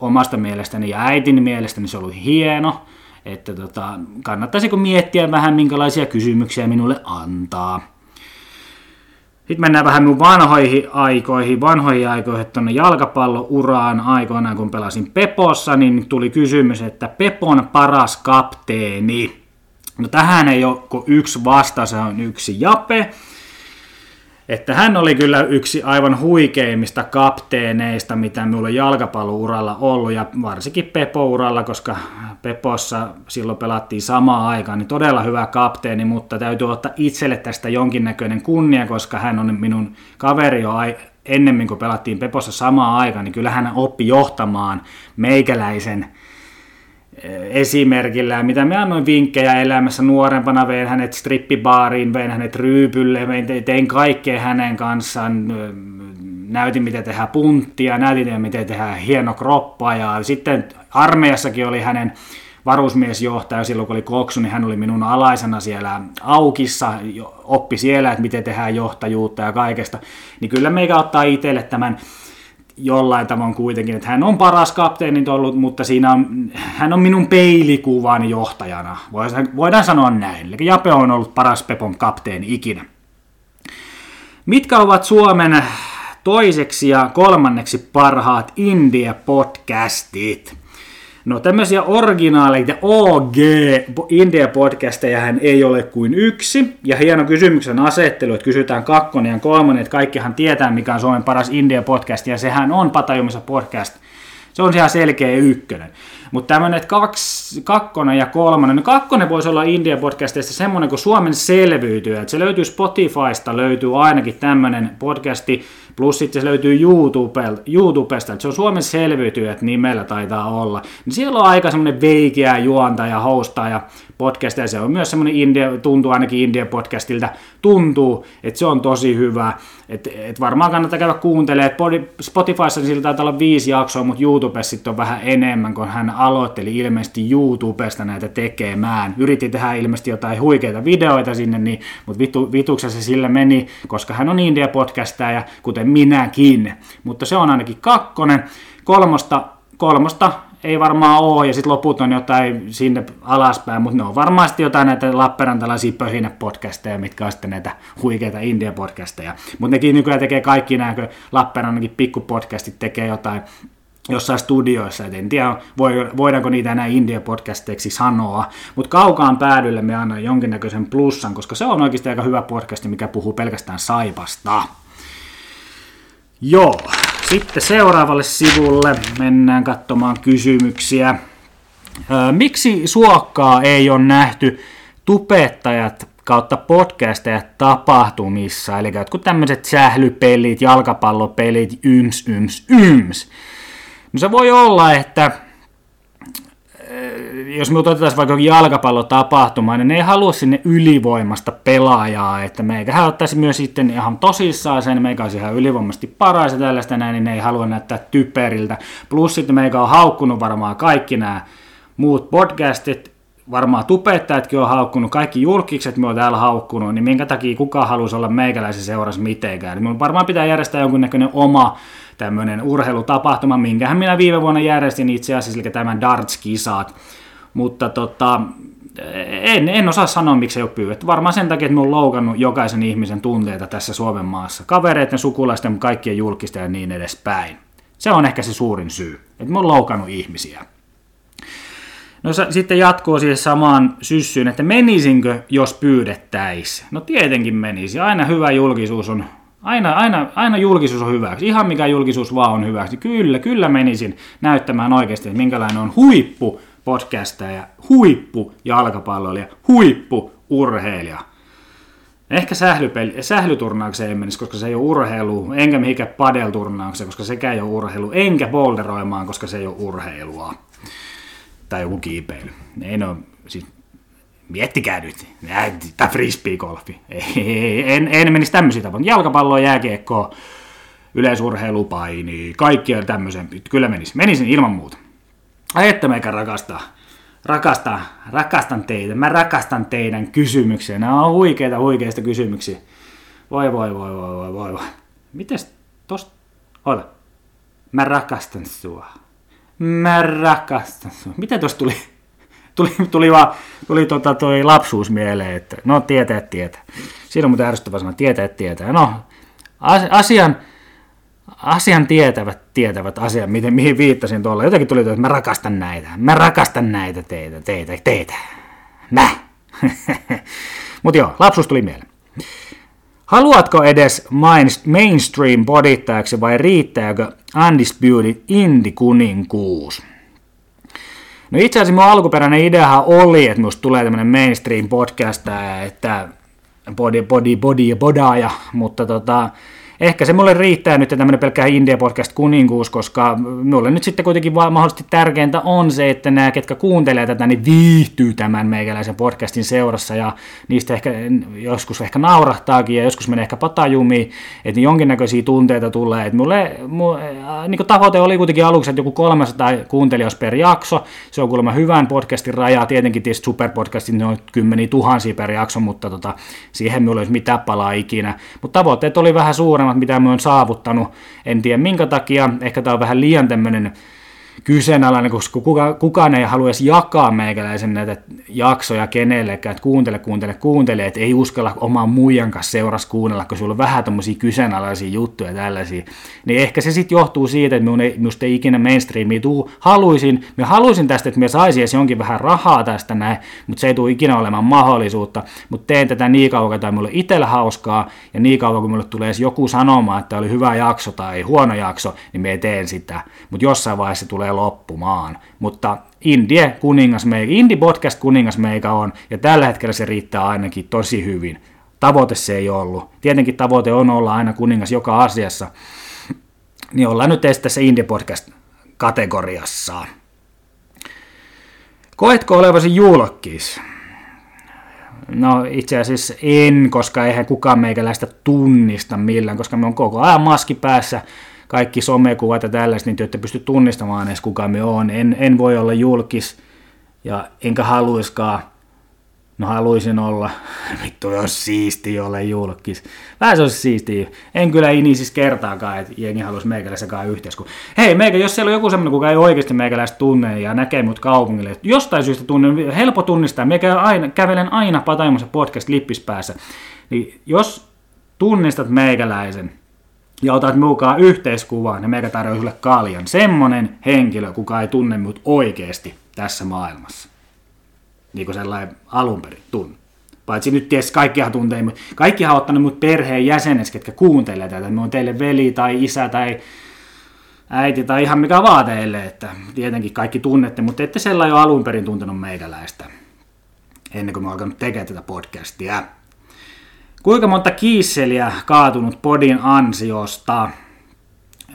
[SPEAKER 1] Omasta mielestäni ja äitin mielestäni se on ollut hieno. Että tota, kannattaisiko miettiä vähän, minkälaisia kysymyksiä minulle antaa. Sitten mennään vähän minun vanhoihin aikoihin, vanhoihin aikoihin tuonne jalkapallouraan aikoinaan, kun pelasin Pepossa, niin tuli kysymys, että Pepon paras kapteeni. No tähän ei ole kuin yksi vasta, se on yksi Jape. Että hän oli kyllä yksi aivan huikeimmista kapteeneista, mitä minulla jalkapallouralla ollut, ja varsinkin Pepo-uralla, koska Pepossa silloin pelattiin samaan aikaan, niin todella hyvä kapteeni, mutta täytyy ottaa itselle tästä jonkinnäköinen kunnia, koska hän on minun kaveri jo ennemmin kuin pelattiin Pepossa samaan aikaan, niin kyllä hän oppi johtamaan meikäläisen esimerkillä, mitä me annoin vinkkejä elämässä nuorempana, vein hänet strippibaariin, vein hänet ryypylle, tein kaikkea hänen kanssaan, näytin miten tehdään punttia, näytin miten tehdään hieno kroppa ja sitten armeijassakin oli hänen varusmiesjohtaja silloin kun oli koksu, niin hän oli minun alaisena siellä aukissa, oppi siellä, että miten tehdään johtajuutta ja kaikesta, niin kyllä meikä ottaa itselle tämän jollain tavoin kuitenkin, että hän on paras kapteeni ollut, mutta siinä on, hän on minun peilikuvani johtajana. Voidaan sanoa näin. Eli Jape on ollut paras Pepon kapteeni ikinä. Mitkä ovat Suomen toiseksi ja kolmanneksi parhaat India-podcastit? No tämmöisiä originaaleita OG India-podcasteja hän ei ole kuin yksi. Ja hieno kysymyksen asettelu, että kysytään kakkonen ja kolmonen, että kaikkihan tietää mikä on Suomen paras India-podcast, ja sehän on Patajumissa podcast. Se on ihan selkeä ykkönen. Mutta tämmöinen, että kakkonen ja kolmonen, no kakkonen voisi olla India podcastista semmoinen kuin Suomen selviytyy, että se löytyy Spotifysta, löytyy ainakin tämmöinen podcasti, plus sitten se löytyy YouTubesta, että se on Suomen selviytyjät nimellä taitaa olla. Niin siellä on aika semmoinen veikeä juontaja, hostaja podcast, ja se on myös semmoinen India, tuntuu ainakin India-podcastilta, tuntuu, että se on tosi hyvä, että et varmaan kannattaa käydä kuuntelemaan, että Spotifyssa sillä taitaa olla viisi jaksoa, mutta YouTubessa sitten on vähän enemmän, kun hän aloitteli ilmeisesti YouTubesta näitä tekemään. Yritti tehdä ilmeisesti jotain huikeita videoita sinne, niin, mutta vitu, vituksessa se sillä meni, koska hän on India-podcastaja, kuten minäkin. Mutta se on ainakin kakkonen. Kolmosta, kolmosta ei varmaan ole, ja sitten loput on jotain sinne alaspäin, mutta ne on varmasti jotain näitä Lappeenrantalaisia pöhinä-podcasteja, mitkä on sitten näitä huikeita India-podcasteja. Mutta nekin nykyään tekee kaikki nämä, kun Lappeenrannankin pikkupodcastit tekee jotain jossain studioissa, et en tiedä voidaanko niitä enää India-podcasteiksi sanoa, mutta kaukaan päädylle me annan jonkinnäköisen plussan, koska se on oikeasti aika hyvä podcast, mikä puhuu pelkästään saipasta. Joo, sitten seuraavalle sivulle mennään katsomaan kysymyksiä. Miksi suokkaa ei ole nähty tupettajat kautta podcastajat tapahtumissa, eli jotkut tämmöiset sählypelit, jalkapallopelit, yms, yms, yms. No se voi olla, että jos me otetaan vaikka jalkapallotapahtuma, niin ne ei halua sinne ylivoimasta pelaajaa, että meikä ottaisi myös sitten ihan tosissaan sen, meikä olisi ihan ylivoimasti paras ja tällaista näin, niin ne ei halua näyttää typeriltä. Plus sitten meikä on haukkunut varmaan kaikki nämä muut podcastit, varmaan tupettajatkin on haukkunut, kaikki julkikset me on täällä haukkunut, niin minkä takia kukaan haluaisi olla meikäläisen seurassa mitenkään. Niin varmaan pitää järjestää jonkunnäköinen oma tämmöinen urheilutapahtuma, minkähän minä viime vuonna järjestin itse asiassa, eli tämän darts-kisat. Mutta tota, en, en osaa sanoa, miksi ei ole pyydetty. Varmaan sen takia, että me on loukannut jokaisen ihmisen tunteita tässä Suomen maassa. Kavereiden, sukulaisten, kaikkien julkisten ja niin edespäin. Se on ehkä se suurin syy, että me on loukannut ihmisiä. No sitten jatkuu siis samaan syssyyn, että menisinkö, jos pyydettäisiin? No tietenkin menisi. Aina hyvä julkisuus on Aina, aina, aina julkisuus on hyväksi. Ihan mikä julkisuus vaan on hyväksi. Kyllä, kyllä menisin näyttämään oikeasti, että minkälainen on huippu podcastaja, huippu jalkapalloilija, huippu urheilija. Ehkä sählypeli, sählyturnaukseen en menisi, koska se ei ole urheilu, enkä mihinkään padelturnaukseen, koska sekään ei ole urheilu, enkä boulderoimaan, koska se ei ole urheilua. Tai joku kiipeily. Ei ole, siis miettikää nyt, tämä frisbee-golfi. En, en menisi tämmöisiä tapoja. Jalkapallo, jääkiekko, yleisurheilupaini, kaikkia tämmöisen. Kyllä menisi. Menisin ilman muuta. Ai että meikä rakastaa. Rakastan, rakastan teitä. Mä rakastan teidän kysymyksiä. Nämä on huikeita, huikeista kysymyksiä. Voi, voi, voi, voi, voi, voi, voi. Mites tosta? Ota. Mä rakastan sua. Mä rakastan sua. Mitä tosta tuli? tuli, tuli vaan tuli tota toi lapsuus mieleen, että no tietää, tietää. Siinä on muuten ärsyttävä sana, tietää, tietää. No, asian, asian tietävät, tietävät asian, miten, mihin viittasin tuolla. Jotenkin tuli, että mä rakastan näitä, mä rakastan näitä teitä, teitä, teitä. Mä. Mutta joo, lapsuus tuli mieleen. Haluatko edes mainstream bodittajaksi vai riittääkö Undisputed Indie kuninkuus? No itse asiassa mun alkuperäinen ideahan oli, että musta tulee tämmönen mainstream podcast, että body, body, body ja bodaaja, mutta tota, ehkä se mulle riittää nyt tämmöinen pelkkä India podcast kuninkuus, koska mulle nyt sitten kuitenkin vaan mahdollisesti tärkeintä on se, että nämä, ketkä kuuntelee tätä, niin viihtyy tämän meikäläisen podcastin seurassa ja niistä ehkä joskus ehkä naurahtaakin ja joskus menee ehkä patajumiin, että jonkinnäköisiä tunteita tulee. Että mulle, mulle äh, niin tavoite oli kuitenkin aluksi, että joku 300 kuuntelijos per jakso, se on kuulemma hyvän podcastin raja, tietenkin tietysti superpodcastit, ne on kymmeniä tuhansia per jakso, mutta tota, siihen mulla ei olisi mitään palaa ikinä. Mutta tavoitteet oli vähän suuremmat, mitä mä oon saavuttanut. En tiedä minkä takia, ehkä tämä on vähän liian tämmöinen kyseenalainen, koska kuka, kukaan ei haluaisi jakaa meikäläisen näitä jaksoja kenellekään, että kuuntele, kuuntele, kuuntele, että ei uskalla omaa muijan kanssa seuras kuunnella, kun sulla on vähän tämmöisiä kyseenalaisia juttuja tällaisia. Niin ehkä se sitten johtuu siitä, että minun ei, minusta ei ikinä mainstreamia tuu. Haluaisin, me haluaisin tästä, että me saisi edes jonkin vähän rahaa tästä näin, mutta se ei tule ikinä olemaan mahdollisuutta. Mutta teen tätä niin kauan, että mulle itsellä hauskaa, ja niin kauan, kun mulle tulee edes joku sanomaan, että oli hyvä jakso tai huono jakso, niin me teen sitä. Mutta jossain vaiheessa tulee loppumaan. Mutta Indie kuningas meikä, Indie podcast kuningas meikä on, ja tällä hetkellä se riittää ainakin tosi hyvin. Tavoite se ei ollut. Tietenkin tavoite on olla aina kuningas joka asiassa. Niin ollaan nyt tässä Indie podcast kategoriassa. Koetko olevasi julkis? No itse asiassa en, koska eihän kukaan meikäläistä tunnista millään, koska me on koko ajan maski päässä kaikki somekuvat ja tällaiset, niin te ette pysty tunnistamaan edes kuka me on. En, en voi olla julkis ja enkä haluiskaan. No haluaisin olla, vittu jos siisti ole julkis. Vähän se olisi siistiä. En kyllä ini siis kertaakaan, että jengi haluaisi meikäläisäkaan yhteiskunnan. Hei meikä, jos siellä on joku semmoinen, kuka ei oikeasti meikäläistä tunne ja näkee mut kaupungille, jostain syystä tunne, helppo tunnistaa, meikä aina, kävelen aina pataimassa podcast lippispäässä, niin jos tunnistat meikäläisen, ja otat mukaan yhteiskuvaan, niin meikä tarjoaa sulle kaljan. Semmonen henkilö, kuka ei tunne mut oikeasti tässä maailmassa. Niin kuin sellainen alun perin tunne. Paitsi nyt ties kaikkihan tuntee, kaikkihan on ottanut mut perheen jäseneksi, ketkä kuuntelee tätä. Mä oon teille veli tai isä tai äiti tai ihan mikä vaan teille, että tietenkin kaikki tunnette, mutta ette sellainen jo alun perin tuntenut meikäläistä ennen kuin mä oon alkanut tekemään tätä podcastia. Kuinka monta kiisseliä kaatunut podin ansiosta?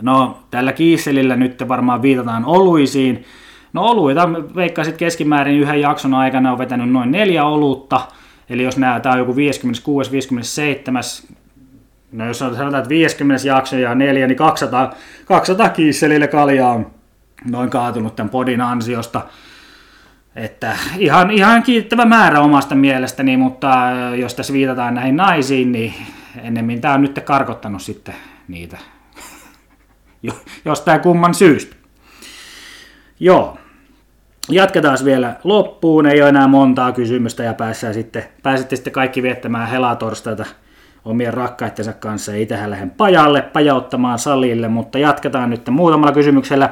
[SPEAKER 1] No, tällä kiisselillä nyt varmaan viitataan oluisiin. No oluita, veikkaisit keskimäärin yhden jakson aikana on vetänyt noin neljä olutta. Eli jos näytetään joku 56, 57, no jos sanotaan, että 50 jakso ja neljä, niin 200, 200 kiisselille kaljaa on noin kaatunut tämän podin ansiosta. Että ihan, ihan kiittävä määrä omasta mielestäni, mutta jos tässä viitataan näihin naisiin, niin ennemmin tämä on nyt karkottanut sitten niitä jostain kumman syystä. Joo. Jatketaan vielä loppuun, ei ole enää montaa kysymystä ja päässään sitten, pääsette sitten kaikki viettämään helatorstaita omien rakkaittensa kanssa ja itsehän lähden pajalle, pajauttamaan salille, mutta jatketaan nyt muutamalla kysymyksellä.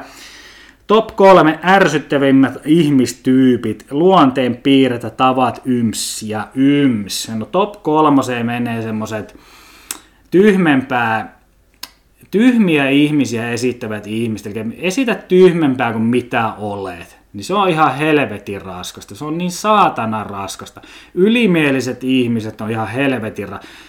[SPEAKER 1] Top kolme ärsyttävimmät ihmistyypit, luonteen piirret, tavat, yms ja yms. No top kolmoseen menee semmoset tyhmempää, tyhmiä ihmisiä esittävät ihmiset. Eli esitä tyhmempää kuin mitä olet. Niin se on ihan helvetin raskasta. Se on niin saatana raskasta. Ylimieliset ihmiset on ihan helvetin raskasta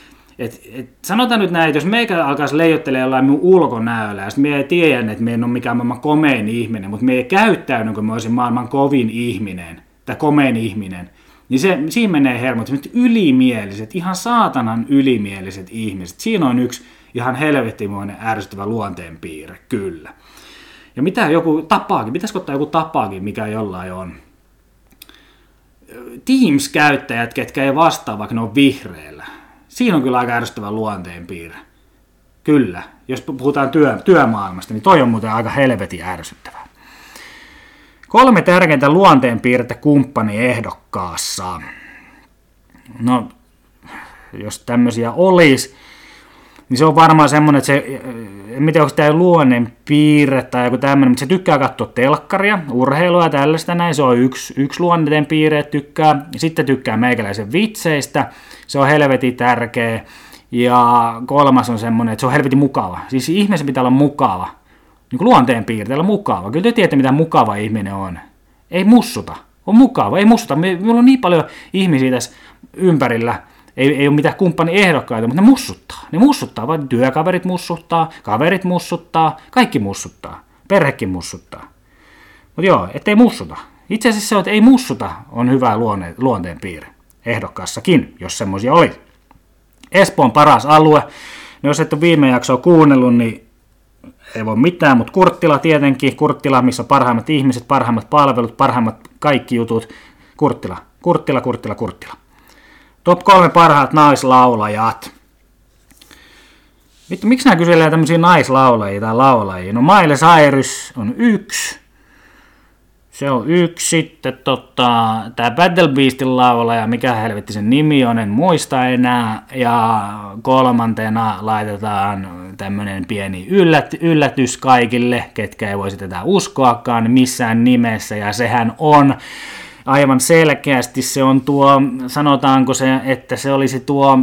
[SPEAKER 1] et, et, sanotaan nyt näin, että jos meikä alkaisi leijottelemaan jollain mun ulkonäöllä, ja sitten me ei tiedä, että me en ole mikään maailman komein ihminen, mutta me ei käyttäydy, kun me olisin maailman kovin ihminen, tai komein ihminen, niin se, siinä menee hermot. Ylimieliset, ihan saatanan ylimieliset ihmiset. Siinä on yksi ihan helvettimoinen ärsyttävä luonteenpiirre, kyllä. Ja mitä joku tapaakin, pitäisikö ottaa joku tapaakin, mikä jollain on. Teams-käyttäjät, ketkä ei vastaa, vaikka ne on vihreällä Siinä on kyllä aika ärsyttävä luonteenpiirre. Kyllä. Jos puhutaan työ, työmaailmasta, niin toi on muuten aika helvetin ärsyttävää. Kolme tärkeintä luonteenpiirrettä kumppani ehdokkaassa. No, jos tämmöisiä olisi, niin se on varmaan semmoinen, että se, en tiedä onko tämä luonnen piirre tai joku tämmöinen, mutta se tykkää katsoa telkkaria, urheilua ja tällaista näin, se on yksi, yksi luonteen piirre, tykkää. Sitten tykkää meikäläisen vitseistä, se on helvetin tärkeä. Ja kolmas on semmoinen, että se on helvetin mukava. Siis ihmisen pitää olla mukava. Niin kuin luonteen piirteellä mukava. Kyllä te tiedätte, mitä mukava ihminen on. Ei mussuta. On mukava, ei mussuta. Meillä on niin paljon ihmisiä tässä ympärillä, ei, ei ole mitään kumppani ehdokkaita, mutta ne mussuttaa. Ne mussuttaa, vaan työkaverit mussuttaa, kaverit mussuttaa, kaikki mussuttaa. Perhekin mussuttaa. Mutta joo, ettei mussuta. Itse asiassa se, että ei mussuta, on hyvä luonne, luonteen piirre. Ehdokkaassakin, jos semmoisia oli. Espoon paras alue. No jos et ole viime jaksoa kuunnellut, niin ei voi mitään, mutta Kurttila tietenkin. Kurttila, missä parhaimmat ihmiset, parhaimmat palvelut, parhaimmat kaikki jutut. Kurttila, Kurttila, Kurttila, Kurttila. Top kolme parhaat naislaulajat. Vittu, miksi nämä kyselee tämmöisiä naislaulajia tai laulajia? No Miley Cyrus on yksi. Se on yksi. Sitten tota, tämä Battle Beastin laulaja, mikä helvetti sen nimi on, en muista enää. Ja kolmantena laitetaan tämmöinen pieni yllät, yllätys kaikille, ketkä ei voisi tätä uskoakaan missään nimessä. Ja sehän on aivan selkeästi se on tuo, sanotaanko se, että se olisi tuo,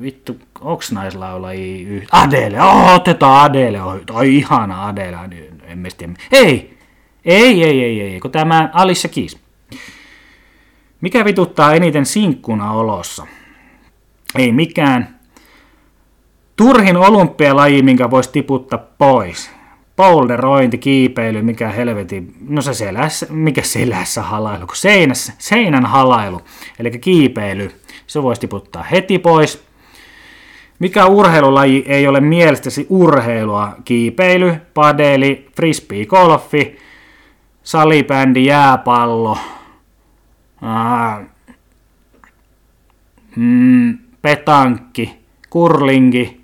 [SPEAKER 1] vittu, onks naislaulajia yhtä? Adele, oh, otetaan Adele, toi ihana Adele, en mä tiedä. Ei, ei, ei, ei, ei, kun tämä Alicia Keys. Mikä vituttaa eniten sinkkuna olossa? Ei mikään. Turhin olympialaji, minkä voisi tiputtaa pois. Polderointi, kiipeily, mikä helveti, no se selässä, mikä selässä halailu, kun seinässä, seinän halailu, eli kiipeily, se voisi tiputtaa heti pois. Mikä urheilulaji ei ole mielestäsi urheilua? Kiipeily, padeli, frisbee, golfi, salibändi, jääpallo, ää, mm, petankki, kurlingi,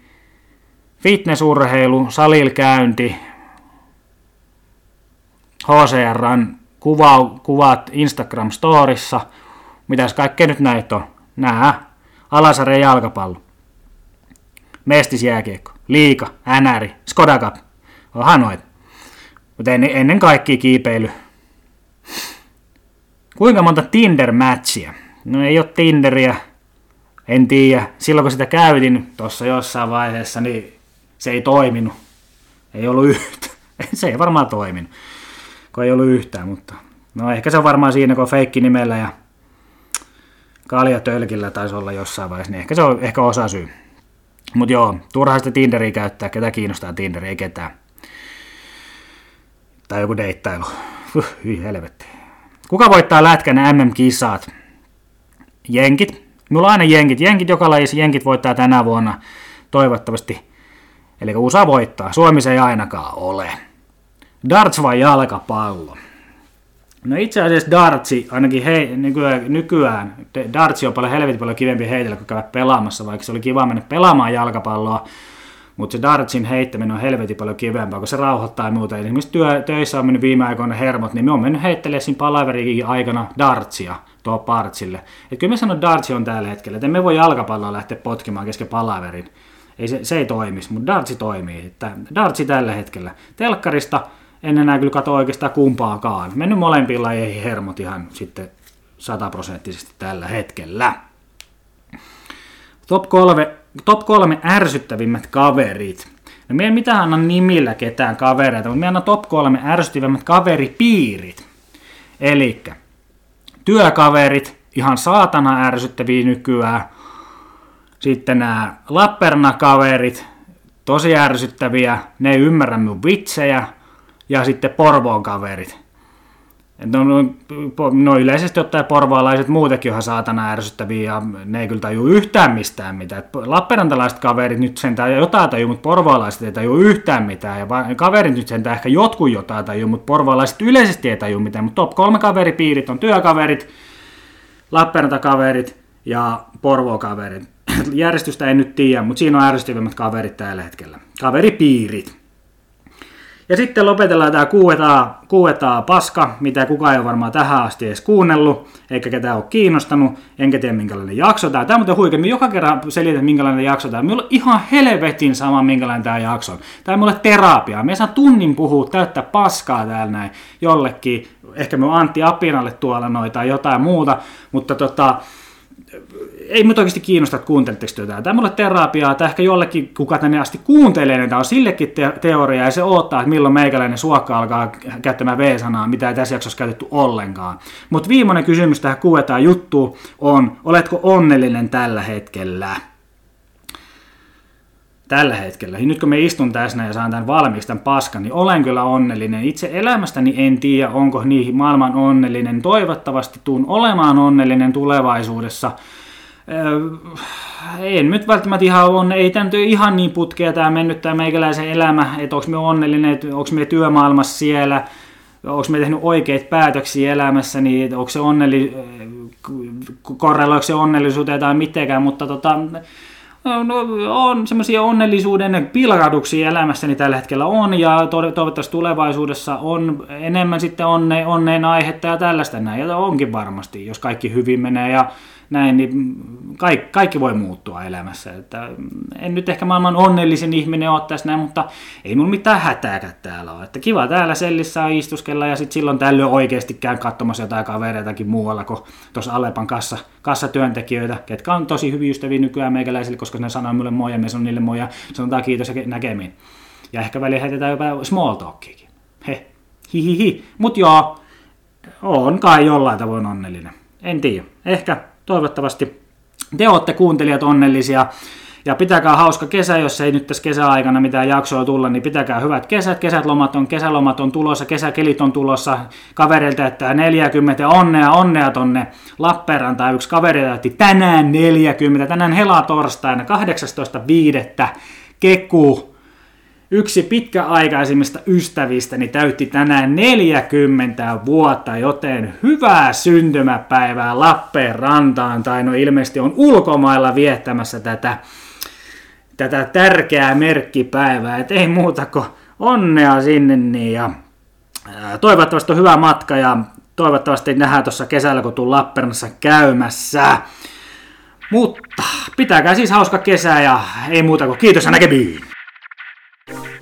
[SPEAKER 1] fitnessurheilu, salilkäynti, HCRn kuva, kuvat Instagram-storissa, mitäs kaikkea nyt näitä on? Nää, Alasarjan jalkapallo, mestisjääkiekko, liika, NR, Skoda Cup, onhan noita. Mutta ennen kaikkea kiipeily. Kuinka monta Tinder-matchia? No ei ole Tinderiä, en tiedä. Silloin kun sitä käytin tuossa jossain vaiheessa, niin se ei toiminut. Ei ollut yhtä. Se ei varmaan toiminut kun ei ollut yhtään, mutta no ehkä se on varmaan siinä, kun feikki nimellä ja kalja tölkillä taisi olla jossain vaiheessa, niin ehkä se on ehkä osa syy. Mutta joo, turhaa sitä Tinderiä käyttää, ketä kiinnostaa Tinderi, ei ketään. Tai joku deittailu. Hyi helvetti. Kuka voittaa lätkän MM-kisat? Jenkit. Mulla on aina jenkit. Jenkit joka lajissa. Jenkit voittaa tänä vuonna. Toivottavasti. Eli USA voittaa. Suomi se ei ainakaan ole. Darts vai jalkapallo? No itse asiassa dartsi, ainakin hei, nykyään, nykyään dartsi on paljon helvetin paljon kivempi heitellä kuin käydä pelaamassa, vaikka se oli kiva mennä pelaamaan jalkapalloa, mutta se dartsin heittäminen on helvetin paljon kivempaa, kun se rauhoittaa ja muuta. Esimerkiksi työ, töissä on mennyt viime aikoina hermot, niin me on mennyt heittelemään siinä palaverikin aikana dartsia tuo partsille. Et kyllä me sanon, että dartsi on tällä hetkellä, että me voi jalkapalloa lähteä potkimaan kesken palaverin. Ei se, se ei toimisi, mutta dartsi toimii. Että dartsi tällä hetkellä. Telkkarista en enää kyllä katso oikeastaan kumpaakaan. Mennyt molempiin lajeihin hermot ihan sitten sataprosenttisesti tällä hetkellä. Top kolme, top kolme ärsyttävimmät kaverit. No me ei mitään anna nimillä ketään kavereita, mutta me anna top kolme ärsyttävimmät kaveripiirit. Eli työkaverit, ihan saatana ärsyttäviä nykyään. Sitten nämä Lappernakaverit, tosi ärsyttäviä, ne ei ymmärrä mun vitsejä, ja sitten Porvoon kaverit. No, no, no yleisesti ottaen porvoalaiset muutenkin ihan saatana ärsyttäviä ja ne ei kyllä tajua yhtään mistään mitään. Lappeenrantalaiset kaverit nyt sentään jotain tajuu, mutta porvoalaiset ei tajua yhtään mitään. Ja kaverit nyt sentään ehkä jotkut jotain tajuu, mutta porvoalaiset yleisesti ei tajua mitään. Mutta top kolme kaveripiirit on työkaverit, Lappeenranta-kaverit ja Porvoo-kaverit. Järjestystä en nyt tiedä, mutta siinä on ärsyttävimmät kaverit tällä hetkellä. Kaveripiirit. Ja sitten lopetellaan tämä kuuetaa, kuuetaa paska, mitä kukaan ei ole varmaan tähän asti edes kuunnellut, eikä ketään ole kiinnostanut, enkä tiedä minkälainen jakso tämä. Tämä on muuten huikea, joka kerran selitän minkälainen jakso tämä. Minulla on ihan helvetin sama minkälainen tämä jakso on. Tämä on mulle terapia. Me saa tunnin puhua, täyttää paskaa täällä näin jollekin. Ehkä me Antti Apinalle tuolla noita tai jotain muuta, mutta tota, ei mut oikeasti kiinnosta, että kuunteletteko tätä. Tämä mulle terapiaa, tai ehkä jollekin, kuka tänne asti kuuntelee näitä, on sillekin te- teoria, ja se odottaa, että milloin meikäläinen suokka alkaa käyttämään V-sanaa, mitä ei tässä jaksossa käytetty ollenkaan. Mutta viimeinen kysymys tähän kuetaan juttuun on, oletko onnellinen tällä hetkellä? Tällä hetkellä. Nyt kun me istun tässä ja saan tämän valmiiksi, tämän paskan, niin olen kyllä onnellinen. Itse elämästäni en tiedä, onko niihin maailman onnellinen. Toivottavasti tuun olemaan onnellinen tulevaisuudessa. Öö, en nyt välttämättä ihan on, ei tämä ihan niin putkea tämä mennyt tämä meikäläisen elämä, että onko me onnellinen, että onko me työmaailmassa siellä, onko me tehnyt oikeita päätöksiä elämässä, niin onko se onnellisuuteen tai mitenkään, mutta tota, no, on semmoisia onnellisuuden pilkahduksia elämässäni tällä hetkellä on, ja toivottavasti tulevaisuudessa on enemmän sitten onne, onneen aihetta ja tällaista näin, ja onkin varmasti, jos kaikki hyvin menee, ja näin, niin kaikki, kaikki voi muuttua elämässä. Että en nyt ehkä maailman onnellisin ihminen ole tässä näin, mutta ei mun mitään hätääkään täällä ole. Että kiva täällä sellissä istuskella ja sitten silloin tällöin oikeasti käyn katsomassa jotain kavereitakin muualla kuin tuossa Alepan kassa, kassatyöntekijöitä, ketkä on tosi hyviä ystäviä nykyään meikäläisille, koska ne sanoo mulle moi ja me sanon niille moi ja sanotaan kiitos ja näkemiin. Ja ehkä väliin heitetään jopa small talkiakin. He, hihihi. Mut joo, on kai jollain tavoin onnellinen. En tiedä. Ehkä toivottavasti te olette kuuntelijat onnellisia. Ja pitäkää hauska kesä, jos ei nyt tässä kesäaikana mitään jaksoa tulla, niin pitäkää hyvät kesät. Kesälomat on, kesälomat on tulossa, kesäkelit on tulossa. Kaverilta että 40 ja onnea, onnea tonne Lappeenrantaan. Yksi kaveri täytti tänään 40, tänään helatorstaina 18.5. Keku Yksi pitkäaikaisimmista ystävistäni täytti tänään 40 vuotta, joten hyvää syntymäpäivää Lappeenrantaan, tai no ilmeisesti on ulkomailla viettämässä tätä, tätä tärkeää merkkipäivää, et ei muuta kuin onnea sinne, niin ja toivottavasti on hyvä matka, ja toivottavasti nähdään tuossa kesällä, kun tuun Lappeenrannassa käymässä. Mutta pitäkää siis hauska kesä ja ei muuta kuin kiitos ja näkemiin! you.